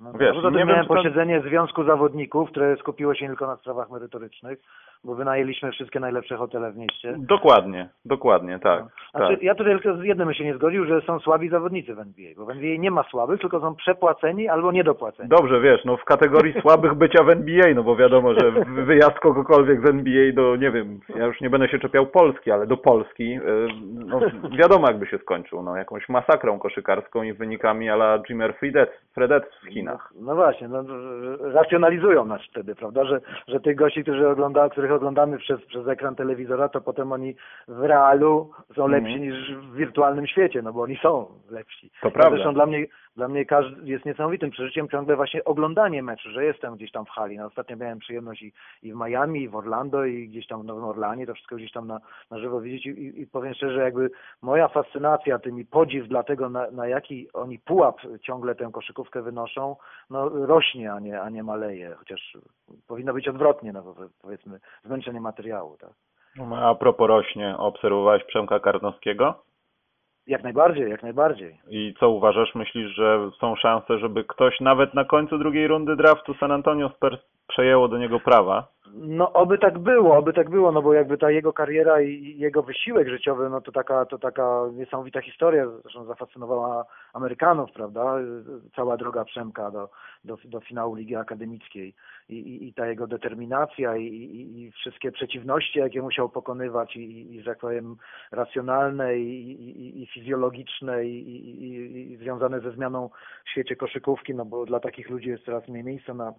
No, Wiesz, Poza nie miałem posiedzenie Związku Zawodników, które skupiło się tylko na sprawach merytorycznych, bo wynajęliśmy wszystkie najlepsze hotele w mieście. Dokładnie, dokładnie, tak. No. Znaczy, tak. ja tutaj tylko z jednym się nie zgodził, że są słabi zawodnicy w NBA, bo w NBA nie ma słabych, tylko są przepłaceni albo niedopłaceni. Dobrze, wiesz, no w kategorii słabych bycia w NBA, no bo wiadomo, że wy- wyjazd kogokolwiek z NBA do, nie wiem, ja już nie będę się czepiał Polski, ale do Polski, y, no wiadomo jakby się skończył, no jakąś masakrą koszykarską i wynikami ala Jimmer Fredet, Fredet w Chinach. No właśnie, no, racjonalizują nas wtedy, prawda, że, że tych gości, którzy ogląda, których oglądamy przez, przez ekran telewizora, to potem oni w realu są Mhm. lepsi niż w wirtualnym świecie, no bo oni są lepsi. To prawda. Zresztą dla mnie, dla mnie każdy jest niesamowitym przeżyciem ciągle właśnie oglądanie meczu, że jestem gdzieś tam w hali. No, ostatnio miałem przyjemność i, i w Miami, i w Orlando, i gdzieś tam w Nowym Orlanie, to wszystko gdzieś tam na, na żywo widzieć i, i, powiem szczerze, jakby moja fascynacja tym i podziw dla tego, na, na jaki oni pułap ciągle tę koszykówkę wynoszą, no rośnie, a nie, a nie maleje, chociaż powinno być odwrotnie, no powiedzmy zmęczenie materiału, tak. No, a propos rośnie, obserwowałeś Przemka Karnowskiego? Jak najbardziej, jak najbardziej. I co uważasz? Myślisz, że są szanse, żeby ktoś nawet na końcu drugiej rundy draftu San Antonio Spurs przejęło do niego prawa? No oby tak było, oby tak było, no bo jakby ta jego kariera i jego wysiłek życiowy, no to taka, to taka niesamowita historia, zresztą zafascynowała Amerykanów, prawda? Cała droga Przemka do, do, do finału Ligi Akademickiej i, i, i ta jego determinacja i, i, i wszystkie przeciwności, jakie musiał pokonywać i, i że tak powiem racjonalne i, i, i fizjologiczne i, i, i, związane ze zmianą w świecie koszykówki, no bo dla takich ludzi jest coraz mniej miejsca na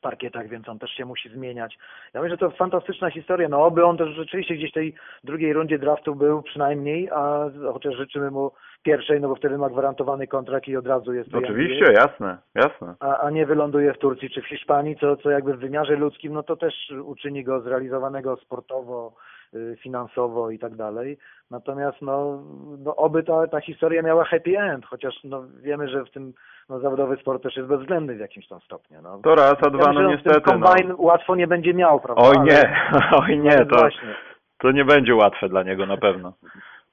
parkietach, więc on też się musi zmieniać. Ja myślę, że to fantastyczna historia. No oby on też rzeczywiście gdzieś w tej drugiej rundzie draftu był przynajmniej, a chociaż życzymy mu pierwszej, no bo wtedy ma gwarantowany kontrakt i od razu jest Oczywiście, NBA, jasne, jasne. a, a nie wyląduje w Turcji czy w Hiszpanii, co, co jakby w wymiarze ludzkim, no to też uczyni go zrealizowanego sportowo, finansowo i tak dalej. Natomiast no, no oby ta, ta historia miała happy end, chociaż no wiemy, że w tym no, zawodowy sport też jest bezwzględny w jakimś tam stopniu. No. To raz, a Ja dwa, myślę, no w tym niestety. No. kombajn łatwo nie będzie miał, prawda? Oj nie, oj nie, to, to nie będzie łatwe dla niego na pewno.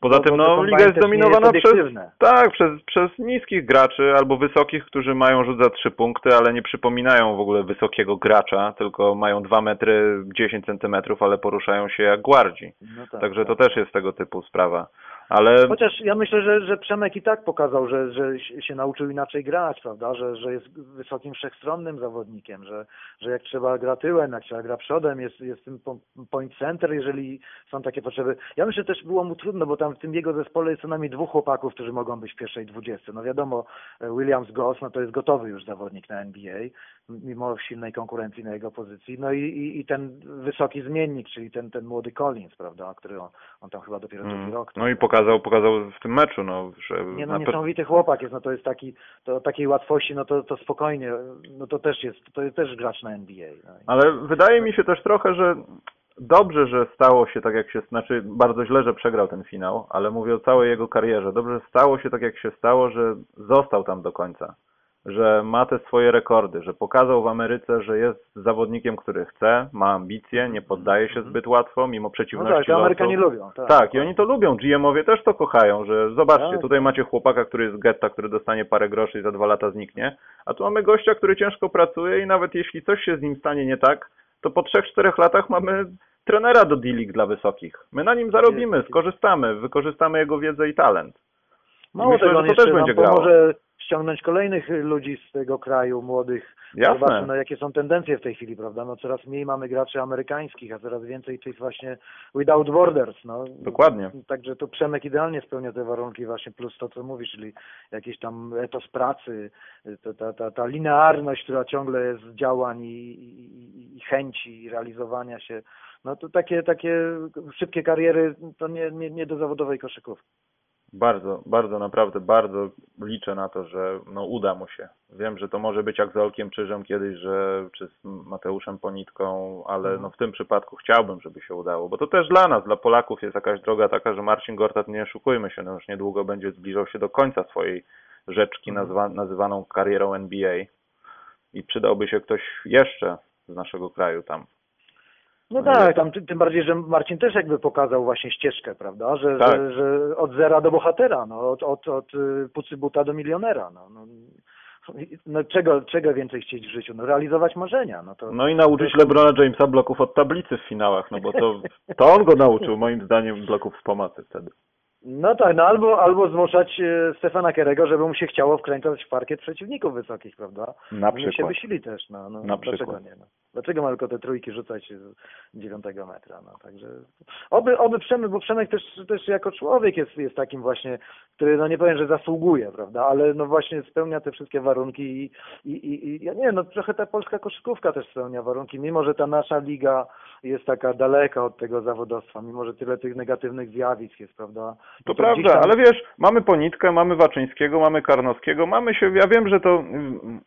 Poza tym, no, liga jest dominowana jest przez, tak, przez, przez niskich graczy albo wysokich, którzy mają rzut za trzy punkty, ale nie przypominają w ogóle wysokiego gracza, tylko mają 2 metry 10 centymetrów, ale poruszają się jak gwardzi. No tak, Także to tak. też jest tego typu sprawa. Ale Chociaż ja myślę, że, że Przemek i tak pokazał, że, że się nauczył inaczej grać, prawda? Że, że jest wysokim wszechstronnym zawodnikiem, że, że jak trzeba gra tyłem, jak trzeba gra przodem, jest, jest tym po- point center, jeżeli są takie potrzeby. Ja myślę, że też było mu trudno, bo tam w tym jego zespole jest co najmniej dwóch chłopaków, którzy mogą być w pierwszej dwudziestce. No wiadomo, e, Williams Goss, no to jest gotowy już zawodnik na NBA, mimo silnej konkurencji na jego pozycji. No i, i, i ten wysoki zmiennik, czyli ten, ten młody Collins, prawda? Który on, on tam chyba dopiero drugi mm, rok. no i pokazał, pokazał w tym meczu, no, że Nie no, niesamowity chłopak jest, no to jest taki, to takiej łatwości, no to, to spokojnie, no to też jest, to jest też gracz na NBA. No. Ale wydaje mi się też trochę, że dobrze, że stało się tak jak się, znaczy bardzo źle, że przegrał ten finał, ale mówię o całej jego karierze. Dobrze, że stało się tak jak się stało, że został tam do końca. Że ma te swoje rekordy, że pokazał w Ameryce, że jest zawodnikiem, który chce, ma ambicje, nie poddaje się zbyt łatwo, mimo No przeciwności tak, to. Amerykanie lubią. Tak, Tak, i oni to lubią. GM-owie też to kochają, że zobaczcie, Tak. tutaj macie chłopaka, który jest getta, który dostanie parę groszy i za dwa lata zniknie, a tu mamy gościa, który ciężko pracuje i nawet jeśli coś się z nim stanie nie tak, to po trzech, czterech latach mamy trenera do D-League dla wysokich. My na nim zarobimy, skorzystamy, wykorzystamy jego wiedzę i talent. Mało myślę, tego, że to też będzie grało. pomoże ściągnąć kolejnych ludzi z tego kraju, młodych. Jasne. Zobaczmy, no, jakie są tendencje w tej chwili, prawda? No, coraz mniej mamy graczy amerykańskich, a coraz więcej tych właśnie without borders. No. Dokładnie. Także tu Przemek idealnie spełnia te warunki właśnie, plus to, co mówisz, czyli jakiś tam etos pracy, ta, ta, ta, ta linearność, która ciągle jest działań i, i, i chęci realizowania się. No to takie, takie szybkie kariery to nie, nie, nie do zawodowej koszykówki. Bardzo, bardzo, naprawdę bardzo liczę na to, że no, uda mu się. Wiem, że to może być jak z Olkiem Czyżem kiedyś, że czy z Mateuszem Ponitką, ale no, w tym przypadku chciałbym, żeby się udało, bo to też dla nas, dla Polaków jest jakaś droga taka, że Marcin Gortat, nie oszukujmy się, no już niedługo będzie zbliżał się do końca swojej rzeczki nazwa, nazywaną karierą NBA i przydałby się ktoś jeszcze z naszego kraju tam. No tak, tam ty- tym bardziej, że Marcin też jakby pokazał właśnie ścieżkę, prawda, że, Tak. że, że od zera do bohatera, no, od, od, od y, pucy buta do milionera, no, no, no czego, czego więcej chcieć w życiu, no realizować marzenia, no to... No i nauczyć LeBrona Jamesa bloków od tablicy w finałach, no bo to, to on go nauczył moim zdaniem bloków z pomocy wtedy. No tak, no albo, albo zmuszać e, Stefana Kerego, żeby mu się chciało wkręcać w parkiet przeciwników wysokich, prawda? Na się przykład. wysili też, no, no Na dlaczego przykład. nie, no. Dlaczego ma tylko te trójki rzucać z dziewiątego metra, no, także oby, oby Przemek, bo Przemek też, też jako człowiek jest, jest takim właśnie, który, no nie powiem, że zasługuje, prawda, ale no właśnie spełnia te wszystkie warunki i, i, i, i ja nie wiem, no trochę ta polska koszykówka też spełnia warunki, mimo że ta nasza liga jest taka daleka od tego zawodowstwa, mimo że tyle tych negatywnych zjawisk jest, prawda. To prawda, tam- ale wiesz, mamy Ponitkę, mamy Waczyńskiego, mamy Karnowskiego, mamy się, ja wiem, że to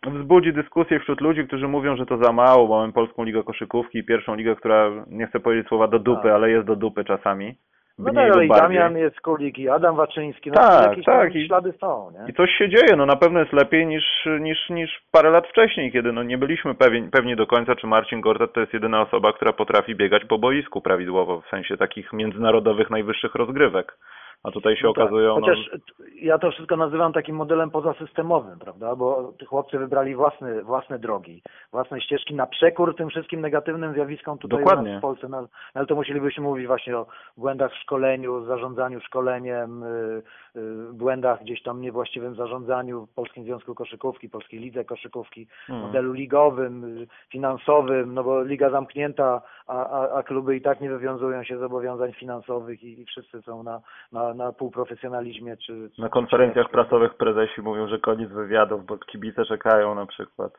wzbudzi dyskusję wśród ludzi, którzy mówią, że to za mało, bo mamy Polską Ligę Koszykówki i pierwszą ligę, która, nie chcę powiedzieć słowa do dupy, Tak. ale jest do dupy czasami. No tak, ale i. Damian jest Kulik, i Adam Waczyński, no Tak, jakieś tak, i- ślady są, nie? I coś się dzieje, no na pewno jest lepiej niż, niż, niż parę lat wcześniej, kiedy no nie byliśmy pewni, pewni do końca, czy Marcin Gortat to jest jedyna osoba, która potrafi biegać po boisku prawidłowo, w sensie takich międzynarodowych najwyższych rozgrywek. A tutaj się No tak. okazują, Chociaż t- ja to wszystko nazywam takim modelem pozasystemowym, prawda? Bo chłopcy wybrali własne, własne drogi, własne ścieżki na przekór tym wszystkim negatywnym zjawiskom tutaj w Polsce. No, ale to musielibyśmy mówić właśnie o błędach w szkoleniu, zarządzaniu szkoleniem, y, y, błędach gdzieś tam niewłaściwym zarządzaniu w Polskim Związku Koszykówki, Polskiej Lidze Koszykówki, Hmm. modelu ligowym, finansowym, no bo liga zamknięta, a, a, a kluby i tak nie wywiązują się z zobowiązań finansowych i, i wszyscy są na, na, na półprofesjonalizmie czy, Na konferencjach czy- prasowych prezesi mówią, że koniec wywiadów, bo kibice czekają na przykład.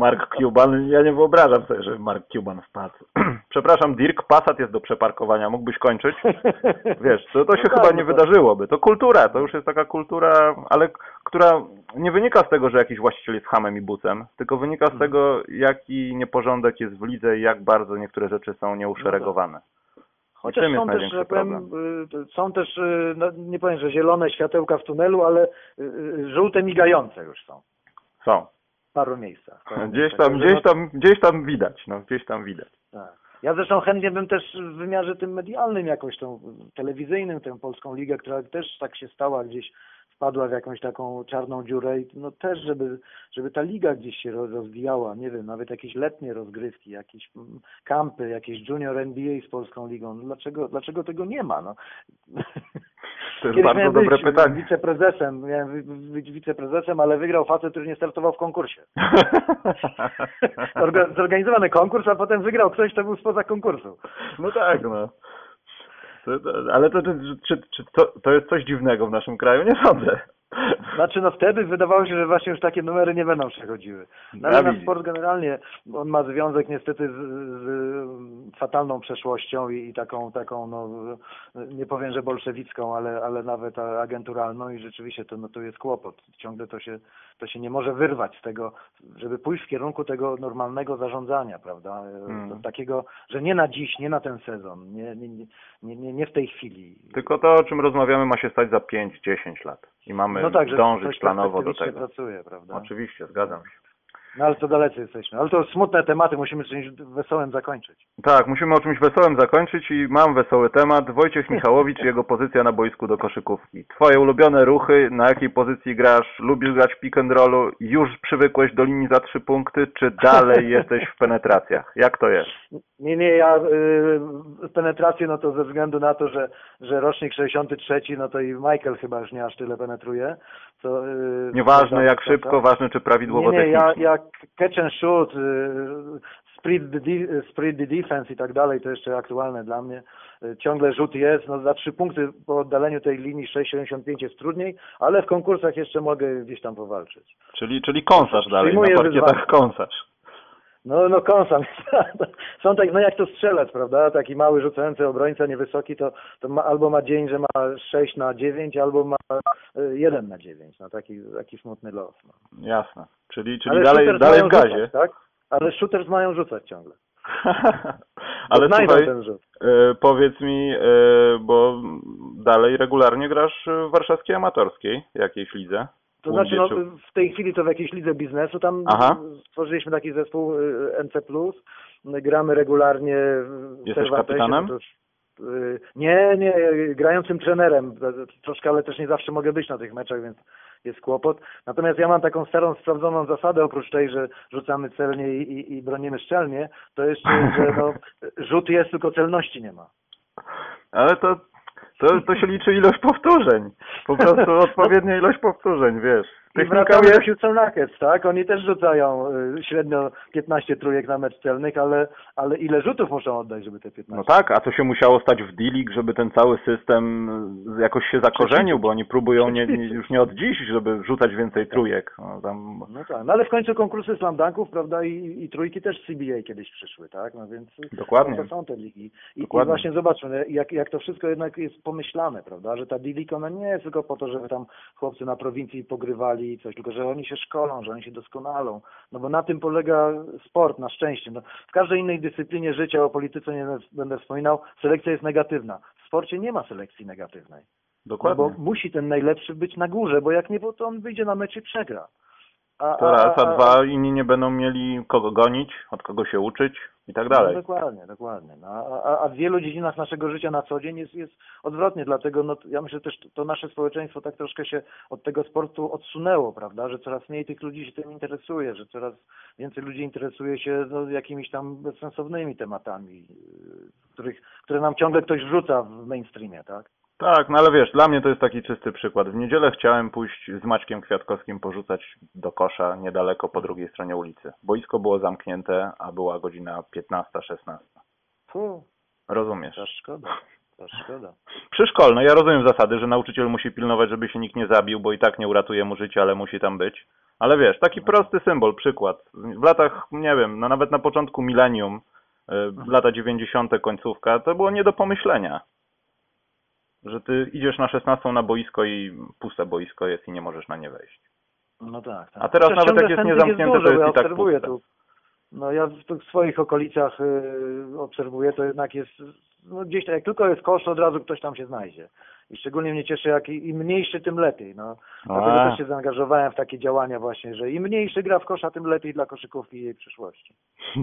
Mark Cuban, ja nie wyobrażam sobie, że Mark Cuban wpadł. Przepraszam, Dirk, Passat jest do przeparkowania, mógłbyś kończyć? Wiesz, to, to się No chyba tak, nie no to- wydarzyłoby. To kultura, to już jest taka kultura, ale która nie wynika z tego, że jakiś właściciel jest hamem i bucem, tylko wynika z tego, jaki nieporządek jest w lidze i jak bardzo niektóre rzeczy są nieuszeregowane. I w Chociaż są też, że powiem, problem. y, są też, y, no, nie powiem, że zielone światełka w tunelu, ale y, y, żółte migające już są Są. w paru miejscach. Gdzieś miejscach. tam, gdzieś no, tam, gdzieś tam widać, no, gdzieś tam widać. tak. Ja zresztą chętnie bym też w wymiarze tym medialnym jakoś tą telewizyjnym, tę polską ligę, która też tak się stała gdzieś wpadła w jakąś taką czarną dziurę i no też, żeby, żeby ta liga gdzieś się ro- rozwijała, nie wiem, nawet jakieś letnie rozgrywki, jakieś mm, kampy, jakieś junior NBA z polską ligą. No Dlaczego, dlaczego tego nie ma? No. To jest Kiedyś bardzo dobre być pytanie. wiceprezesem, miałem być wiceprezesem, ale wygrał facet, który nie startował w konkursie. Orga- Zorganizowany konkurs, a potem wygrał ktoś, kto był spoza konkursu. No tak, no. Ale to, to, czy, czy to, to jest coś dziwnego w naszym kraju? Nie sądzę. Znaczy, no wtedy wydawało się, że właśnie już takie numery nie będą przechodziły. No, Ja ale na widzę. sport generalnie, on ma związek niestety z, z fatalną przeszłością i, i taką, taką, no, nie powiem, że bolszewicką, ale, ale nawet agenturalną i rzeczywiście to, no, to jest kłopot. Ciągle to się, to się nie może wyrwać z tego, żeby pójść w kierunku tego normalnego zarządzania, prawda? Mm. Takiego, że nie na dziś, nie na ten sezon, nie, nie, nie, nie, nie w tej chwili. Tylko to, o czym rozmawiamy, ma się stać za 5-10 lat. I mamy No tak, dążyć ktoś planowo do tego. pracuje? Oczywiście, zgadzam się. No ale to dalecy jesteśmy. Ale to smutne tematy, musimy czymś wesołym zakończyć. Tak, musimy o czymś wesołym zakończyć i mam wesoły temat. Wojciech Michałowicz i jego pozycja na boisku do koszykówki. Twoje ulubione ruchy, na jakiej pozycji grasz? Lubisz grać w pick and rollu? Już przywykłeś do linii za trzy punkty, czy dalej jesteś w penetracjach? Jak to jest? Nie, nie, ja y, penetrację, no to ze względu na to, że, że rocznik 63, no to i Michael chyba już nie aż tyle penetruje. To, y, Nieważne to- jak to- szybko, ważne czy prawidłowo Nie, nie, technicznie. ja catch and shoot, y, split the, de- split the defense i tak dalej, to jeszcze aktualne dla mnie. Y, Ciągle rzut jest, no za trzy punkty po oddaleniu tej linii 6,75 jest trudniej, ale w konkursach jeszcze mogę gdzieś tam powalczyć. Czyli, czyli kąsasz dalej, Przyjmuję na parkietach wyzwanie. kąsasz. No, no kąsam. Są tak, no jak to strzelec, prawda? Taki mały rzucający obrońca, niewysoki, to, to ma, albo ma dzień, że ma 6 na 9, albo ma y, 1 na 9. No taki, taki smutny los. No. Jasne. Czyli, czyli Ale dalej, dalej w gazie. Rzucać, tak? Ale shooters mają rzucać ciągle. Ale słuchaj, ten rzut. e, powiedz mi, e, bo dalej regularnie grasz w warszawskiej amatorskiej jakiejś lidze? To znaczy, no, w tej chwili to w jakiejś lidze biznesu, tam Aha. stworzyliśmy taki zespół y, NC+, gramy regularnie w Jesteś kapitanem? no y, Nie, nie, grającym trenerem. Troszkę, ale też nie zawsze mogę być na tych meczach, więc jest kłopot. Natomiast ja mam taką starą, sprawdzoną zasadę, oprócz tej, że rzucamy celnie i, i, i bronimy szczelnie, to jeszcze, że no, rzut jest, tylko celności nie ma. Ale to, to, to się liczy ilość powtórzeń. Po prostu odpowiednia ilość powtórzeń, wiesz. I Technika jest... Houston Rockets, tak? Oni też rzucają y, średnio 15 trójek na mecz celnych, ale, ale ile rzutów muszą oddać, żeby te 15? No tak, a co się musiało stać w D-League, żeby ten cały system jakoś się zakorzenił, bo oni próbują nie, nie, już nie od dziś, żeby rzucać więcej trójek. No, tam... No tak, no ale w końcu konkursy slam dunków, prawda, i, i trójki też z CBA kiedyś przyszły, tak? No więc Dokładnie. to są te ligi. I, i Dokładnie. właśnie zobaczmy, jak, jak to wszystko jednak jest pomyślane, prawda, że ta D-League ona nie jest tylko po to, żeby tam chłopcy na prowincji pogrywali i coś, tylko że oni się szkolą, że oni się doskonalą, no bo na tym polega sport, na szczęście. No, w każdej innej dyscyplinie życia, o polityce nie będę wspominał, selekcja jest negatywna. W sporcie nie ma selekcji negatywnej. No Dokładnie. bo musi ten najlepszy być na górze, bo jak nie, bo to on wyjdzie na mecz i przegra. A, To raz, a dwa inni nie będą mieli kogo gonić, od kogo się uczyć i tak dalej. No, dokładnie, dokładnie. No, a, a, a w wielu dziedzinach naszego życia na co dzień jest, jest odwrotnie, dlatego no, ja myślę też, to nasze społeczeństwo tak troszkę się od tego sportu odsunęło, prawda, że coraz mniej tych ludzi się tym interesuje, że coraz więcej ludzi interesuje się no, jakimiś tam bezsensownymi tematami, yy, których, które nam ciągle ktoś wrzuca w mainstreamie, tak? Tak, no ale wiesz, dla mnie to jest taki czysty przykład. W niedzielę chciałem pójść z Maćkiem Kwiatkowskim porzucać do kosza niedaleko po drugiej stronie ulicy. Boisko było zamknięte, a była godzina 15-16. Fu, Rozumiesz? to szkoda. To szkoda. Przyszkolne, ja rozumiem zasady, że nauczyciel musi pilnować, żeby się nikt nie zabił, bo i tak nie uratuje mu życia, ale musi tam być. Ale wiesz, taki prosty symbol, przykład. W latach, nie wiem, no nawet na początku milenium, y, lata 90. końcówka, to było nie do pomyślenia. Że ty idziesz na 16 na boisko i puste boisko jest i nie możesz na nie wejść. No tak, tak. A teraz Chociaż nawet jak jest niezamknięte, dużo, to jest ja i tak obserwuję puste. tu. No ja w, swoich okolicach y, obserwuję, to jednak jest, no gdzieś tak, jak tylko jest kosz, od razu ktoś tam się znajdzie. I szczególnie mnie cieszy, jak i, im mniejszy, tym lepiej. No. Dlatego też się zaangażowałem w takie działania właśnie, że im mniejszy gra w kosza, tym lepiej dla koszykówki i jej przyszłości.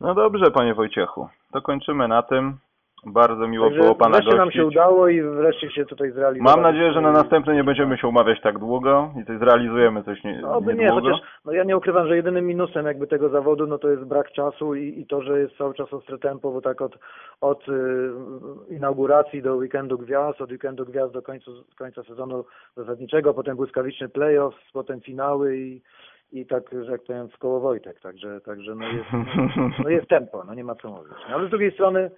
No dobrze, panie Wojciechu, to kończymy na tym. Bardzo miło Także było pana wreszcie nam gościć. się udało i wreszcie się tutaj zrealizowało. Mam nadzieję, że na następny nie będziemy się umawiać tak długo i coś zrealizujemy coś nie, No by nie, niedługo. chociaż no ja nie ukrywam, że jedynym minusem jakby tego zawodu no to jest brak czasu i, i to, że jest cały czas ostre tempo, bo tak od, od y, inauguracji do weekendu gwiazd, od weekendu gwiazd do końca, końca sezonu zasadniczego, potem błyskawiczny playoffs, potem finały i, i tak, że jak powiem, w koło Wojtek, także, także no jest, no jest tempo, no nie ma co mówić. No, ale z drugiej strony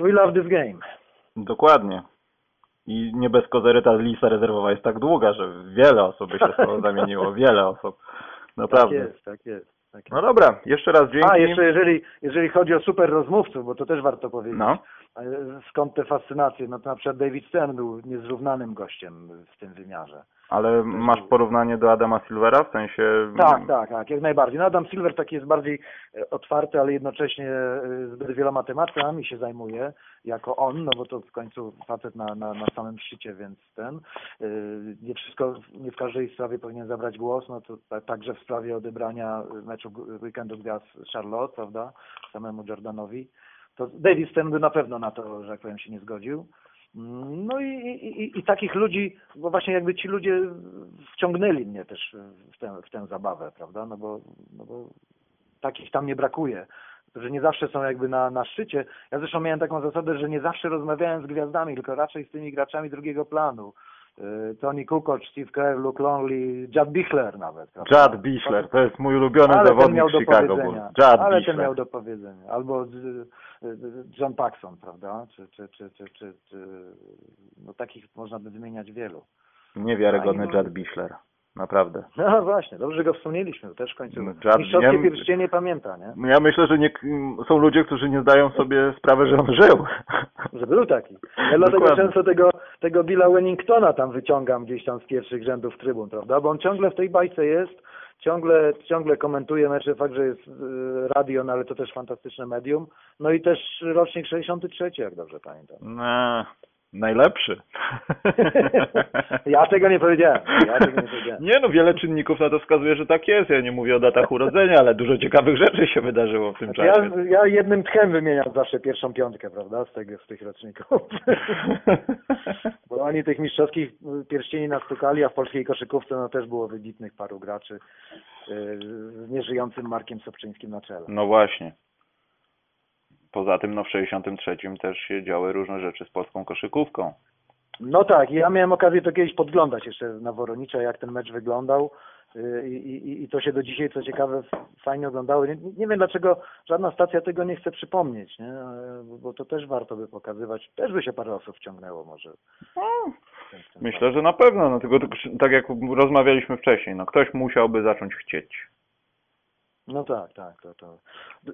we love this game. Dokładnie. I nie bez kozery ta lista rezerwowa jest tak długa, że wiele osób by się z tobą zamieniło. Wiele osób. Tak Naprawdę. jest, tak jest. Tak jest. No dobra, jeszcze raz dzięki. A, jeszcze jeżeli, jeżeli chodzi o super rozmówców, bo to też warto powiedzieć. No. A, Skąd te fascynacje? No to na przykład David Stern był niezrównanym gościem w tym wymiarze. Ale masz porównanie do Adama Silvera? W sensie... Tak, tak, tak, jak najbardziej. No Adam Silver taki jest bardziej e, otwarty, ale jednocześnie e, zbyt wieloma tematami się zajmuje, jako on, no bo to w końcu facet na, na, na samym szczycie, więc ten, e, nie wszystko, nie w każdej sprawie powinien zabrać głos, no to ta, także w sprawie odebrania meczu weekendu gwiazd Charlotte, prawda, samemu Jordanowi, to David Stern by na pewno na to, że jak powiem, się nie zgodził. No i, i, i, takich ludzi, bo właśnie jakby ci ludzie wciągnęli mnie też w tę, w tę zabawę, prawda? No bo, no bo takich tam nie brakuje, że nie zawsze są jakby na, na szczycie. Ja zresztą miałem taką zasadę, że nie zawsze rozmawiałem z gwiazdami, tylko raczej z tymi graczami drugiego planu. Y, Tony Kukoc, Steve Kerr, Luke Longley, Judd Bichler nawet. prawda? Bichler, to jest mój ulubiony Ale ten zawodnik Chicago Bulls. Ale ten Bichler. miał do powiedzenia. Albo y, y, John Paxson, prawda? Czy, czy, czy, czy, czy, czy no takich można by wymieniać wielu. Niewiarygodny Chad Bichler. Naprawdę. No właśnie, dobrze że go wspomnieliśmy, też w końcu No, Judd- mistrzowskie ja- pierścienie pamięta, nie? No Ja myślę, że nie, są ludzie, którzy nie zdają sobie sprawy, że on żył. Że był taki. Ja dlatego Dokładnie. często tego, tego Billa Wellingtona tam wyciągam gdzieś tam z pierwszych rzędów trybun, prawda? Bo on ciągle w tej bajce jest, ciągle, ciągle komentuje mecze, fakt, że jest y, radio, no ale to też fantastyczne medium. No i też rocznik 63, jak dobrze pamiętam. No, najlepszy. Ja tego nie powiedziałem. Ja tego nie powiedziałem. Nie no, wiele czynników na to wskazuje, że tak jest. Ja nie mówię o datach urodzenia, ale dużo ciekawych rzeczy się wydarzyło w tym Znaczy ja, czasie. ja jednym tchem wymieniam zawsze pierwszą piątkę, prawda, z, tego, z tych roczników. Bo oni tych mistrzowskich pierścieni nastukali, a w polskiej koszykówce no też było wybitnych paru graczy z nieżyjącym Markiem Sobczyńskim na czele. No właśnie. Poza tym, no w 63 też się działy różne rzeczy z polską koszykówką. No tak, ja miałem okazję to kiedyś podglądać jeszcze na Woronicza, jak ten mecz wyglądał yy, i, i, i to się do dzisiaj, co ciekawe, fajnie oglądało. Nie, nie wiem, dlaczego żadna stacja tego nie chce przypomnieć, nie? E, bo to też warto by pokazywać. Też by się parę osób wciągnęło może. Myślę, że na pewno, no tylko tak- tak jak rozmawialiśmy wcześniej, no ktoś musiałby zacząć chcieć. No tak, tak, to, to.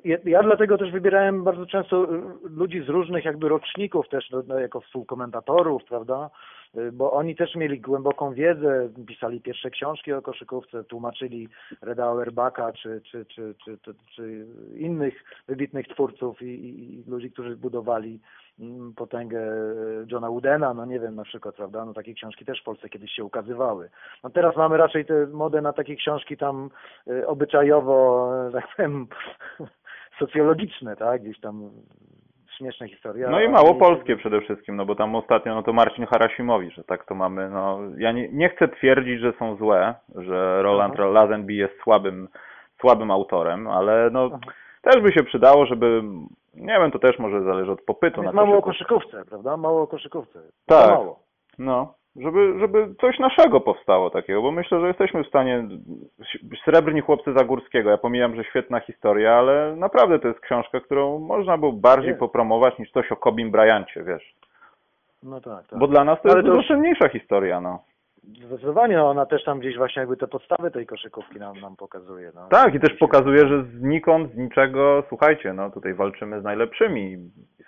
Ja, ja dlatego też wybierałem bardzo często y, ludzi z różnych jakby roczników też no, no, jako współkomentatorów, prawda? Y, Bo oni też mieli głęboką wiedzę, pisali pierwsze książki o koszykówce, tłumaczyli Reda Auerbaka czy, czy, czy, czy, czy, innych wybitnych twórców i, i, ludzi, którzy budowali mm, potęgę y, Johna Woodena, no nie wiem, na przykład, prawda? No takie książki też w Polsce kiedyś się ukazywały. No teraz mamy raczej tę modę na takie książki tam y, obyczajowo, tak powiem, socjologiczne, tak? Gdzieś tam śmieszne historie. No i mało polskie przede wszystkim, no bo tam ostatnio, no to Marcin Harasimowicz, że tak to mamy, no ja nie, nie chcę twierdzić, że są złe, że Roland Aha. Lazenby jest słabym, słabym autorem, ale no Aha. też by się przydało, żeby, nie wiem, to też może zależy od popytu na Jest mało o koszykówkę. koszykówce, prawda? Mało koszykówce. Tak. Mało. No, żeby, żeby coś naszego powstało takiego, bo myślę, że jesteśmy w stanie, srebrni chłopcy Zagórskiego, ja pomijam, że świetna historia, ale naprawdę to jest książka, którą można było bardziej Jest. popromować niż coś o Kobim Bryancie, wiesz. No tak, tak. Bo dla nas to Ale jest to dużo cenniejsza historia, no. Zdecydowanie ona też tam gdzieś właśnie jakby te podstawy tej koszykówki nam, nam pokazuje. No. Tak, i też pokazuje, że znikąd, z niczego, słuchajcie, no tutaj walczymy z najlepszymi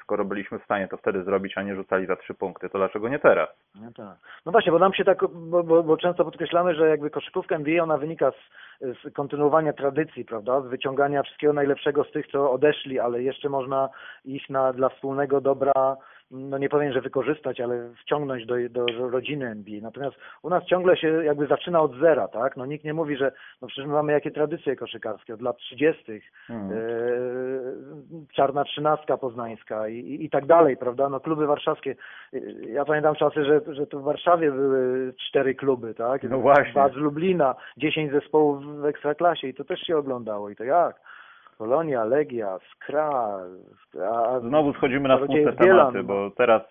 skoro byliśmy w stanie to wtedy zrobić, a nie rzucali za trzy punkty, to dlaczego nie teraz? No tak. No właśnie, bo nam się tak, bo, bo, bo często podkreślamy, że jakby koszykówka NBA ona wynika z, z kontynuowania tradycji, prawda? Z wyciągania wszystkiego najlepszego z tych, co odeszli, ale jeszcze można iść na dla wspólnego dobra, no nie powiem, że wykorzystać, ale wciągnąć do, do rodziny NBA. Natomiast u nas ciągle się jakby zaczyna od zera, tak? No nikt nie mówi, że no przecież my mamy jakie tradycje koszykarskie od lat 30. Hmm. E, czarna trzynastka poznańska i, i, i tak dalej, prawda? No kluby warszawskie. E, Ja pamiętam czasy, że, że to w Warszawie były cztery kluby, tak? No właśnie. Dwa z Lublina, dziesięć zespołów w Ekstraklasie i to też się oglądało i to jak? Polonia, Legia, Skra, a Znowu schodzimy na smutne tematy, no. bo teraz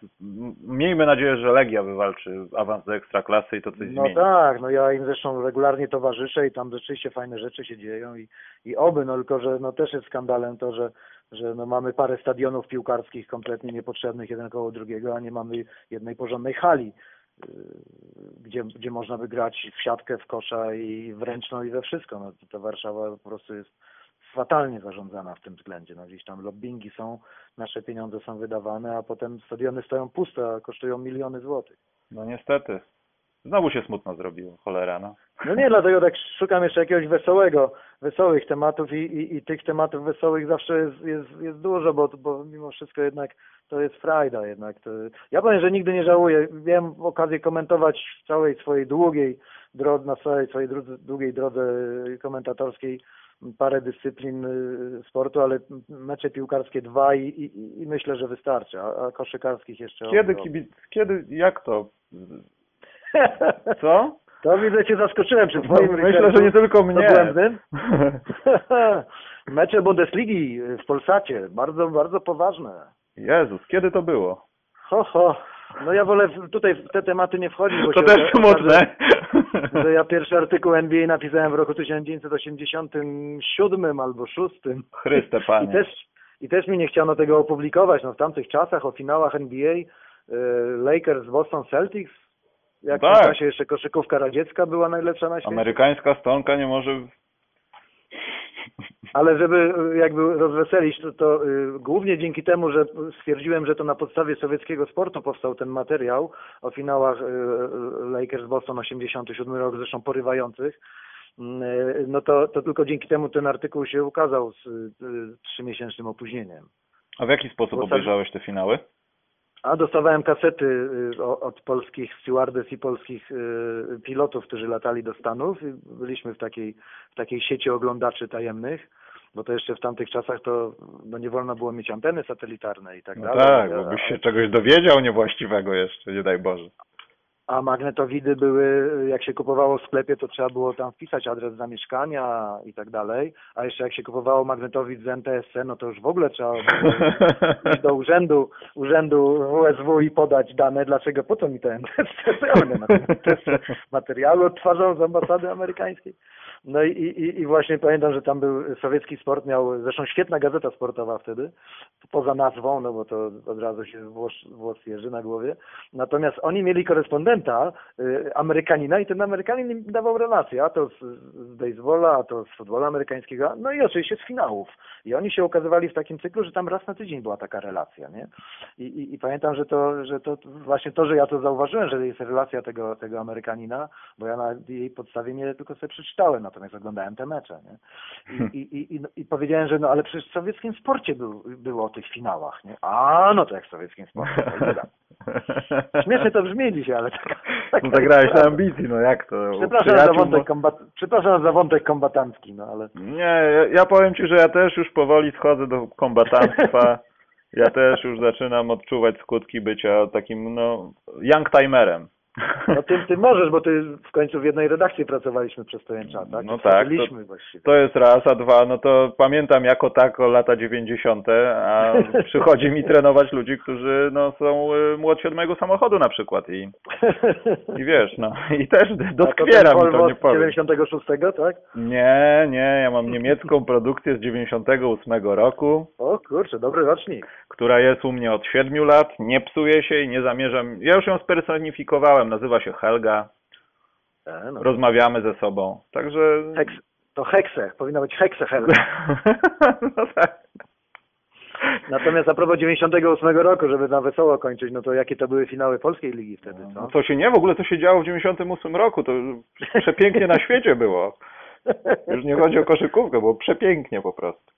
miejmy nadzieję, że Legia wywalczy awans do Ekstraklasy i to coś No zmieni. tak, no ja im zresztą regularnie towarzyszę i tam rzeczywiście fajne rzeczy się dzieją i, i oby, no tylko, że no też jest skandalem to, że, że no mamy parę stadionów piłkarskich kompletnie niepotrzebnych jeden koło drugiego, a nie mamy jednej porządnej hali, yy, gdzie, gdzie można by grać w siatkę, w kosza i w ręczną i we wszystko. No to Warszawa po prostu jest fatalnie zarządzana w tym względzie. No gdzieś tam lobbingi są, nasze pieniądze są wydawane, a potem stadiony stoją puste, a kosztują miliony złotych. No niestety. Znowu się smutno zrobiło, cholera, no. No nie, dlatego tak szukam jeszcze jakiegoś wesołego, wesołych tematów i, i, i tych tematów wesołych zawsze jest, jest, jest dużo, bo, bo mimo wszystko jednak to jest frajda jednak. To, ja powiem, że nigdy nie żałuję. Miałem okazję komentować w całej swojej długiej drodze, na całej swojej drodze, długiej drodze komentatorskiej parę dyscyplin y, sportu, ale mecze piłkarskie dwa i, i, i myślę, że wystarczy, a, a koszykarskich jeszcze Kiedy kibic, kiedy, jak to? Co? To widzę cię zaskoczyłem przy No, twoim myślę, researchu że nie tylko mnie. dogłębnym. Mecze Bundesligi w Polsacie, bardzo, bardzo poważne. Jezus, kiedy to było? Ho, ho. No ja wolę tutaj w te tematy nie wchodzić, bo To też okaże, smutne. Że ja pierwszy artykuł NBA napisałem w roku 1987 albo 6. Chryste, I panie. też, I też mi nie chciano tego opublikować. No w tamtych czasach o finałach NBA y, Lakers Boston Celtics, jak Tak. w tym czasie jeszcze koszykówka radziecka była najlepsza na świecie. Amerykańska stonka nie może... Ale żeby y, jakby rozweselić, to, to y, głównie dzięki temu, że stwierdziłem, że to na podstawie sowieckiego sportu powstał ten materiał o finałach y, Lakers Boston 87 rok, zresztą porywających, y, no to, to tylko dzięki temu ten artykuł się ukazał z trzymiesięcznym opóźnieniem. A w jaki sposób Bo obejrzałeś te finały? A dostawałem kasety y, od polskich stewardess i polskich y, pilotów, którzy latali do Stanów i byliśmy w takiej, w takiej sieci oglądaczy tajemnych, bo to jeszcze w tamtych czasach to no nie wolno było mieć anteny satelitarne i tak No dalej. tak, bo byś się czegoś dowiedział niewłaściwego jeszcze, nie daj Boże. A magnetowidy były, jak się kupowało w sklepie, to trzeba było tam wpisać adres zamieszkania i tak dalej. A jeszcze jak się kupowało magnetowid z NTSC, no to już w ogóle trzeba było iść do urzędu, urzędu WSW i podać dane, dlaczego, po co mi ten NTSC, co ja odtwarzał z ambasady amerykańskiej. No i, i, i właśnie pamiętam, że tam był sowiecki sport, miał zresztą świetna gazeta sportowa wtedy, poza nazwą, no bo to od razu się włos, włos jeży na głowie. Natomiast oni mieli korespondenta, y, Amerykanina i ten Amerykanin im dawał relacje, a to z, z baseballa, a to z futbolu amerykańskiego, no i oczywiście z finałów. I oni się ukazywali w takim cyklu, że tam raz na tydzień była taka relacja, nie? I, i, i pamiętam, że to, że to właśnie to, że ja to zauważyłem, że jest relacja tego, tego Amerykanina, bo ja na jej podstawie nie tylko sobie przeczytałem, natomiast oglądałem te mecze, nie? I, i, i, i, i powiedziałem, że no ale przecież w sowieckim sporcie był, było o tych finałach, nie? A, no to jak w sowieckim sporcie. tak. Śmiesznie to brzmi dzisiaj, ale tak. No zagrałeś na ambicji, no jak to? Przepraszam za, wątek kombat... Przepraszam za wątek kombatancki, no ale Nie, ja, ja powiem Ci, że ja też już powoli schodzę do kombatantstwa. Ja też już zaczynam odczuwać skutki bycia takim, no, young timerem. No ty, ty możesz, bo ty w końcu w jednej redakcji pracowaliśmy przez pewien czas, tak? No tak, właściwie. To jest raz, a dwa, no to pamiętam jako tako lata 90., a przychodzi mi trenować ludzi, którzy no, są y, młodsi od mojego samochodu na przykład i, i wiesz, no i też doskwiera mi to, nie z powiem. 96, tak? Nie, nie, ja mam niemiecką produkcję z 98 roku, O kurczę, dobry rocznik. która jest u mnie od 7 lat, nie psuje się i nie zamierzam, ja już ją spersonifikowałem, nazywa się Helga, E, no. rozmawiamy ze sobą, także... Heks, to Hexe, powinno być Hexe Hel. no tak. Natomiast a propos 98 roku, żeby na wesoło kończyć, no to jakie to były finały polskiej ligi wtedy, No co? to się nie, w ogóle to się działo w 98 roku, to przepięknie na świecie było. Już nie chodzi o koszykówkę, było przepięknie po prostu.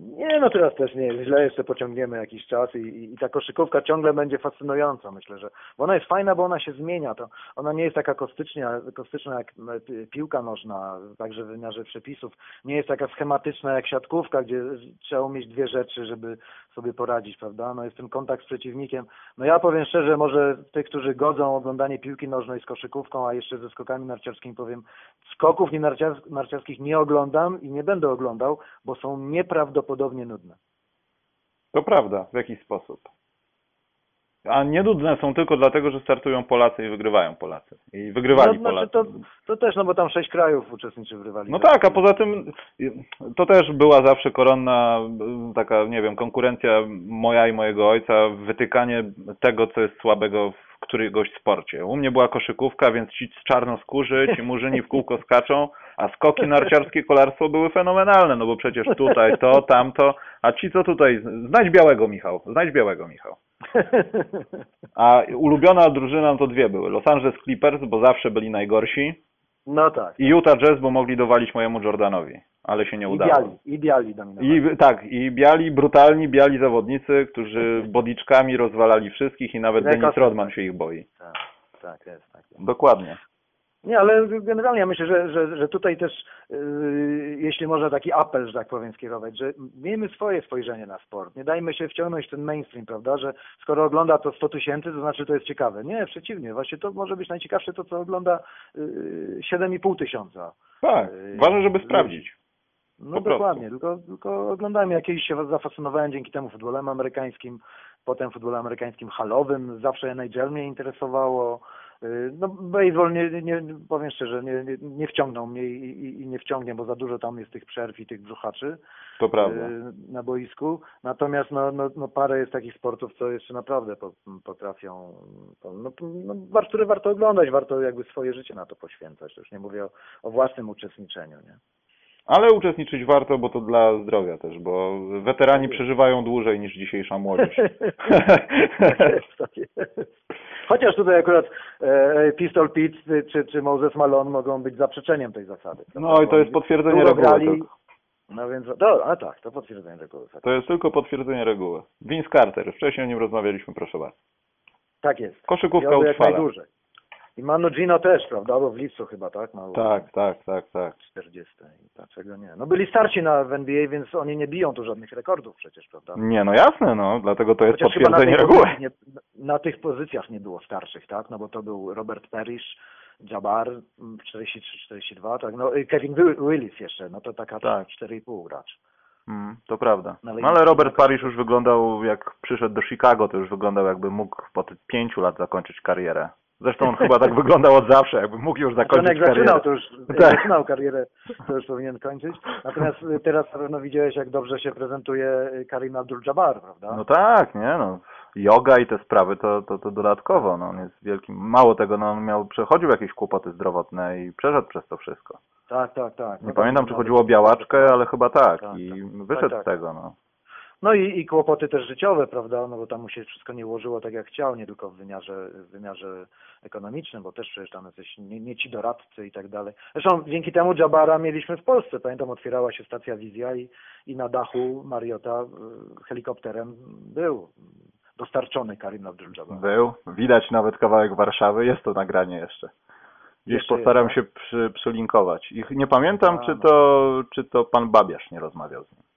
Nie, no teraz też nie jest źle, jeszcze pociągniemy jakiś czas i, i, i ta koszykówka ciągle będzie fascynująca, myślę, że bo ona jest fajna, bo ona się zmienia, to ona nie jest taka kostyczna, kostyczna jak e, pi- piłka nożna, także w wymiarze przepisów, nie jest taka schematyczna jak siatkówka, gdzie trzeba umieć dwie rzeczy, żeby sobie poradzić, prawda? No jest ten kontakt z przeciwnikiem. No ja powiem szczerze, może tych, którzy godzą oglądanie piłki nożnej z koszykówką, a jeszcze ze skokami narciarskimi powiem, skoków nie narciars- narciarskich nie oglądam i nie będę oglądał, bo są nieprawdopodobnie nudne. To prawda, w jakiś sposób. A nienudne są tylko dlatego, że startują Polacy i wygrywają Polacy. I wygrywali no, Polacy. znaczy to, to też, no bo tam sześć krajów uczestniczy w rywalizacji. No tak, a poza tym to też była zawsze koronna y, taka, nie wiem, konkurencja moja i mojego ojca, wytykanie tego, co jest słabego w któregoś sporcie. U mnie była koszykówka, więc ci czarnoskórzy, ci murzyni w kółko skaczą, a skoki narciarskie, kolarstwo były fenomenalne, no bo przecież tutaj to, tamto, a ci co tutaj, znajdź białego Michał, znajdź białego Michał. A ulubiona drużyna to dwie były, Los Angeles Clippers, bo zawsze byli najgorsi No tak. i Utah Jazz, bo mogli dowalić mojemu Jordanowi, ale się nie I udało. biali, i biali dominowali. I tak, i biali, brutalni, biali zawodnicy, którzy bodiczkami rozwalali wszystkich i nawet ostre. Rodman się ich boi. Tak, tak jest, tak jest. Dokładnie. Nie, ale generalnie ja myślę, że, że, że tutaj też, yy, jeśli można taki apel, że tak powiem, skierować, że miejmy swoje spojrzenie na sport. Nie dajmy się wciągnąć w ten mainstream, prawda, że skoro ogląda to 100 tysięcy, to znaczy to jest ciekawe. Nie, przeciwnie, właśnie to może być najciekawsze to, co ogląda yy, 7,5 tysiąca. Tak, Yy, ważne, żeby sprawdzić. No dokładnie, tylko, tylko oglądałem jakieś się zafascynowałem dzięki temu futbolem amerykańskim, potem futbolem amerykańskim halowym, zawsze NHL mnie interesowało. Yy, No baseball nie, nie, powiem szczerze, nie, nie, nie wciągnął mnie i, i, nie wciągnie, bo za dużo tam jest tych przerw i tych brzuchaczy To prawda. yy, na boisku. Natomiast no, no, no parę jest takich sportów, co jeszcze naprawdę po, potrafią, po, no, no, które warto oglądać, warto jakby swoje życie na to poświęcać. To już nie mówię o, o własnym uczestniczeniu, nie? Ale uczestniczyć warto, bo to dla zdrowia też, bo weterani przeżywają dłużej niż dzisiejsza młodzież. Tak jest, tak jest. Chociaż tutaj akurat e, Pistol Pete czy, czy Moses Malone mogą być zaprzeczeniem tej zasady. No i to jest potwierdzenie reguły. grali. No więc, no, a tak, to potwierdzenie reguły. Tak, To jest tylko potwierdzenie reguły. Vince Carter, wcześniej o nim rozmawialiśmy, proszę bardzo. tak jest. Koszykówka jak utrwala. najdłużej. I Manu Gino też, prawda? Bo w lipcu chyba, tak? Ma Tak, tak, tak, tak. 40. I Dlaczego nie? No byli starsi na w NBA, więc oni nie biją tu żadnych rekordów przecież, prawda? Nie, no jasne, no, dlatego to jest Chociaż na, potwierdzenie reguły. nie, na tych pozycjach nie było starszych, tak? No bo to był Robert Parrish, Jabbar mm, 43-42, tak? No i Kevin Wi- Willis jeszcze, no to taka Tak. 4,5 gracz. Mm, to prawda. No, No ale nie- Robert Parrish już wyglądał, jak przyszedł do Chicago, to już wyglądał jakby mógł po tych pięciu lat zakończyć karierę. Zresztą on chyba tak wyglądał od zawsze, jakby mógł już Znaczy zakończyć jak karierę. zaczynał, to już Tak. zaczynał karierę, to już powinien kończyć. Natomiast y, teraz na pewno widziałeś, jak dobrze się prezentuje y, Karim Abdul-Jabbar, prawda? No tak, nie no. Yoga i te sprawy to, to, to dodatkowo, no on jest wielkim, mało tego, no on miał, przechodził jakieś kłopoty zdrowotne i przeszedł przez to wszystko. Tak, tak, tak. Nie No pamiętam, to- czy chodziło o białaczkę, ale chyba tak Tak, i tak. wyszedł Tak, tak. z tego, no. No i, i kłopoty też życiowe, prawda? No bo tam mu się wszystko nie ułożyło tak jak chciał, nie tylko w wymiarze, w wymiarze ekonomicznym, bo też przecież tam jesteś nie, nie ci doradcy i tak dalej. Zresztą dzięki temu Jabara mieliśmy w Polsce. Pamiętam, otwierała się stacja Wizja i, i na dachu Mariota y, helikopterem był dostarczony Karim Abdul-Jabbar. Był, widać nawet kawałek Warszawy, jest to nagranie jeszcze. Gdzieś Jeszcze postaram jest, się przy, przylinkować. I nie pamiętam, A, czy no. to, czy to pan Babiarz nie rozmawiał z nim.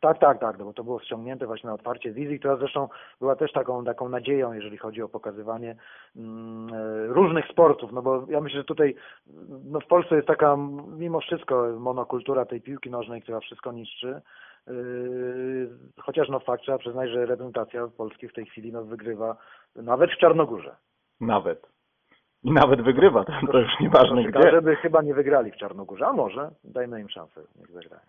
Tak, tak, tak, no bo to było ściągnięte właśnie na otwarcie wizji, która zresztą była też taką, taką nadzieją, jeżeli chodzi o pokazywanie mm, e, różnych sportów, no bo ja myślę, że tutaj no w Polsce jest taka mimo wszystko monokultura tej piłki nożnej, która wszystko niszczy. Yy, chociaż no fakt trzeba przyznać, że reprezentacja Polski w tej chwili no, wygrywa nawet w Czarnogórze. Nawet. I nawet wygrywa, to, to już nieważne gdzie. by chyba nie wygrali w Czarnogórze, a może dajmy im szansę, niech zagrają.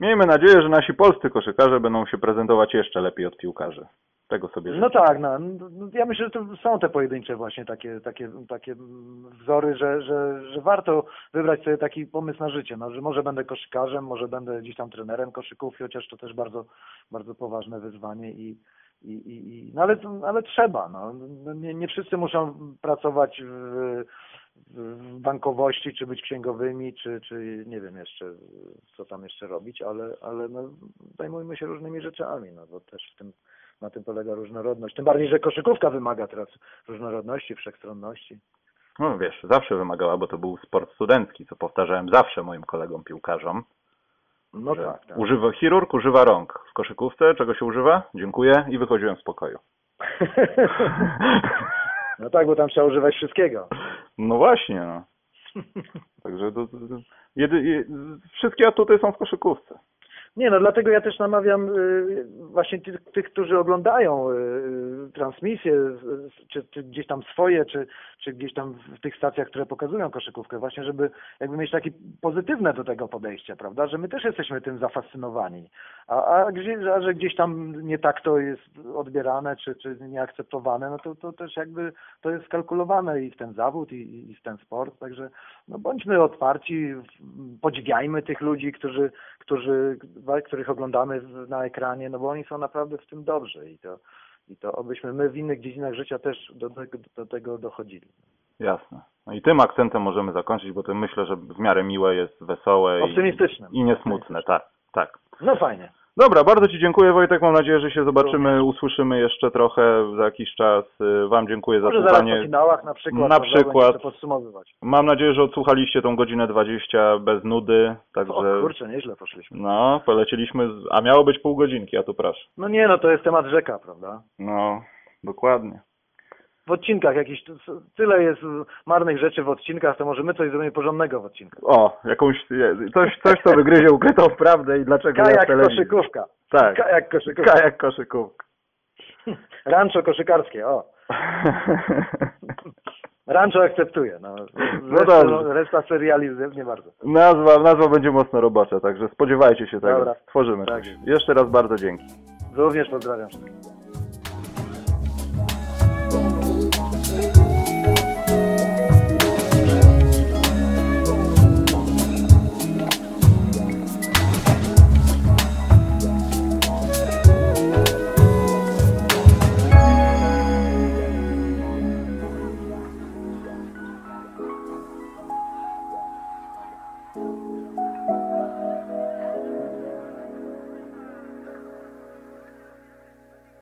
Miejmy nadzieję, że nasi polscy koszykarze będą się prezentować jeszcze lepiej od piłkarzy. Tego sobie życzę. No tak, no, no, ja myślę, że to są te pojedyncze właśnie takie, takie, takie wzory, że, że, że warto wybrać sobie taki pomysł na życie, no, że może będę koszykarzem, może będę gdzieś tam trenerem koszykówki, chociaż to też bardzo, bardzo poważne wyzwanie i, i, i, i no ale, ale trzeba, no. No Nie, nie wszyscy muszą pracować w, w bankowości, czy być księgowymi, czy, czy nie wiem jeszcze, co tam jeszcze robić, ale, ale no, zajmujmy się różnymi rzeczami, no bo też w tym, na tym polega różnorodność. Tym bardziej, że koszykówka wymaga teraz różnorodności, wszechstronności. No wiesz, zawsze wymagała, bo to był sport studencki, co powtarzałem zawsze moim kolegom piłkarzom. No tak, tak. Używa, chirurg używa rąk. W koszykówce czego się używa? Dziękuję i wychodziłem z pokoju. no tak, bo tam trzeba używać wszystkiego. No właśnie, no. Także to, to, to, jedy, je, wszystkie atuty są w koszykówce. Nie, no dlatego ja też namawiam y, właśnie tych, tych którzy oglądają y, transmisje, y, czy, czy gdzieś tam swoje, czy, czy gdzieś tam w tych stacjach, które pokazują koszykówkę, właśnie żeby jakby mieć takie pozytywne do tego podejście, prawda, że my też jesteśmy tym zafascynowani, a, a, a że gdzieś tam nie tak to jest odbierane, czy, czy nieakceptowane, no to, to też jakby to jest skalkulowane i w ten zawód, i, i w ten sport, także no bądźmy otwarci, podziwiajmy tych ludzi, którzy, którzy, których oglądamy na ekranie, no bo oni są naprawdę w tym dobrzy i to, i to obyśmy my w innych dziedzinach życia też do tego, do tego dochodzili. Jasne. No i tym akcentem możemy zakończyć, bo to myślę, że w miarę miłe jest, wesołe i, i niesmutne. Tak, tak. No fajnie. Dobra, bardzo Ci dziękuję Wojtek. Mam nadzieję, że się zobaczymy, usłyszymy jeszcze trochę za jakiś czas. Y, Wam dziękuję za Może zaraz po słuchanie. finałach na przykład. Na przykład. podsumowywać. Mam nadzieję, że odsłuchaliście tą godzinę 20 bez nudy, O także kurczę, nieźle poszliśmy. no, polecieliśmy, z... a miało być pół godzinki, a tu proszę. No nie, no to jest temat rzeka, prawda? No, dokładnie. W odcinkach jakiś, tyle jest marnych rzeczy w odcinkach, to może my coś zrobimy porządnego w odcinkach. O, jakąś, coś, coś co wygryzie ukrytą prawdę i dlaczego ja Kajak telewizji. koszykówka. Tak, Kajak koszykówka. kajak koszykówka. Rancho koszykarskie, o. Rancho akceptuje. No, No reszta, dobrze. reszta seriali nie bardzo. Nazwa, nazwa będzie mocno robocza, także spodziewajcie się tego. Dobra. Tworzymy Tak. Jeszcze raz bardzo dzięki. Również pozdrawiam wszystkich.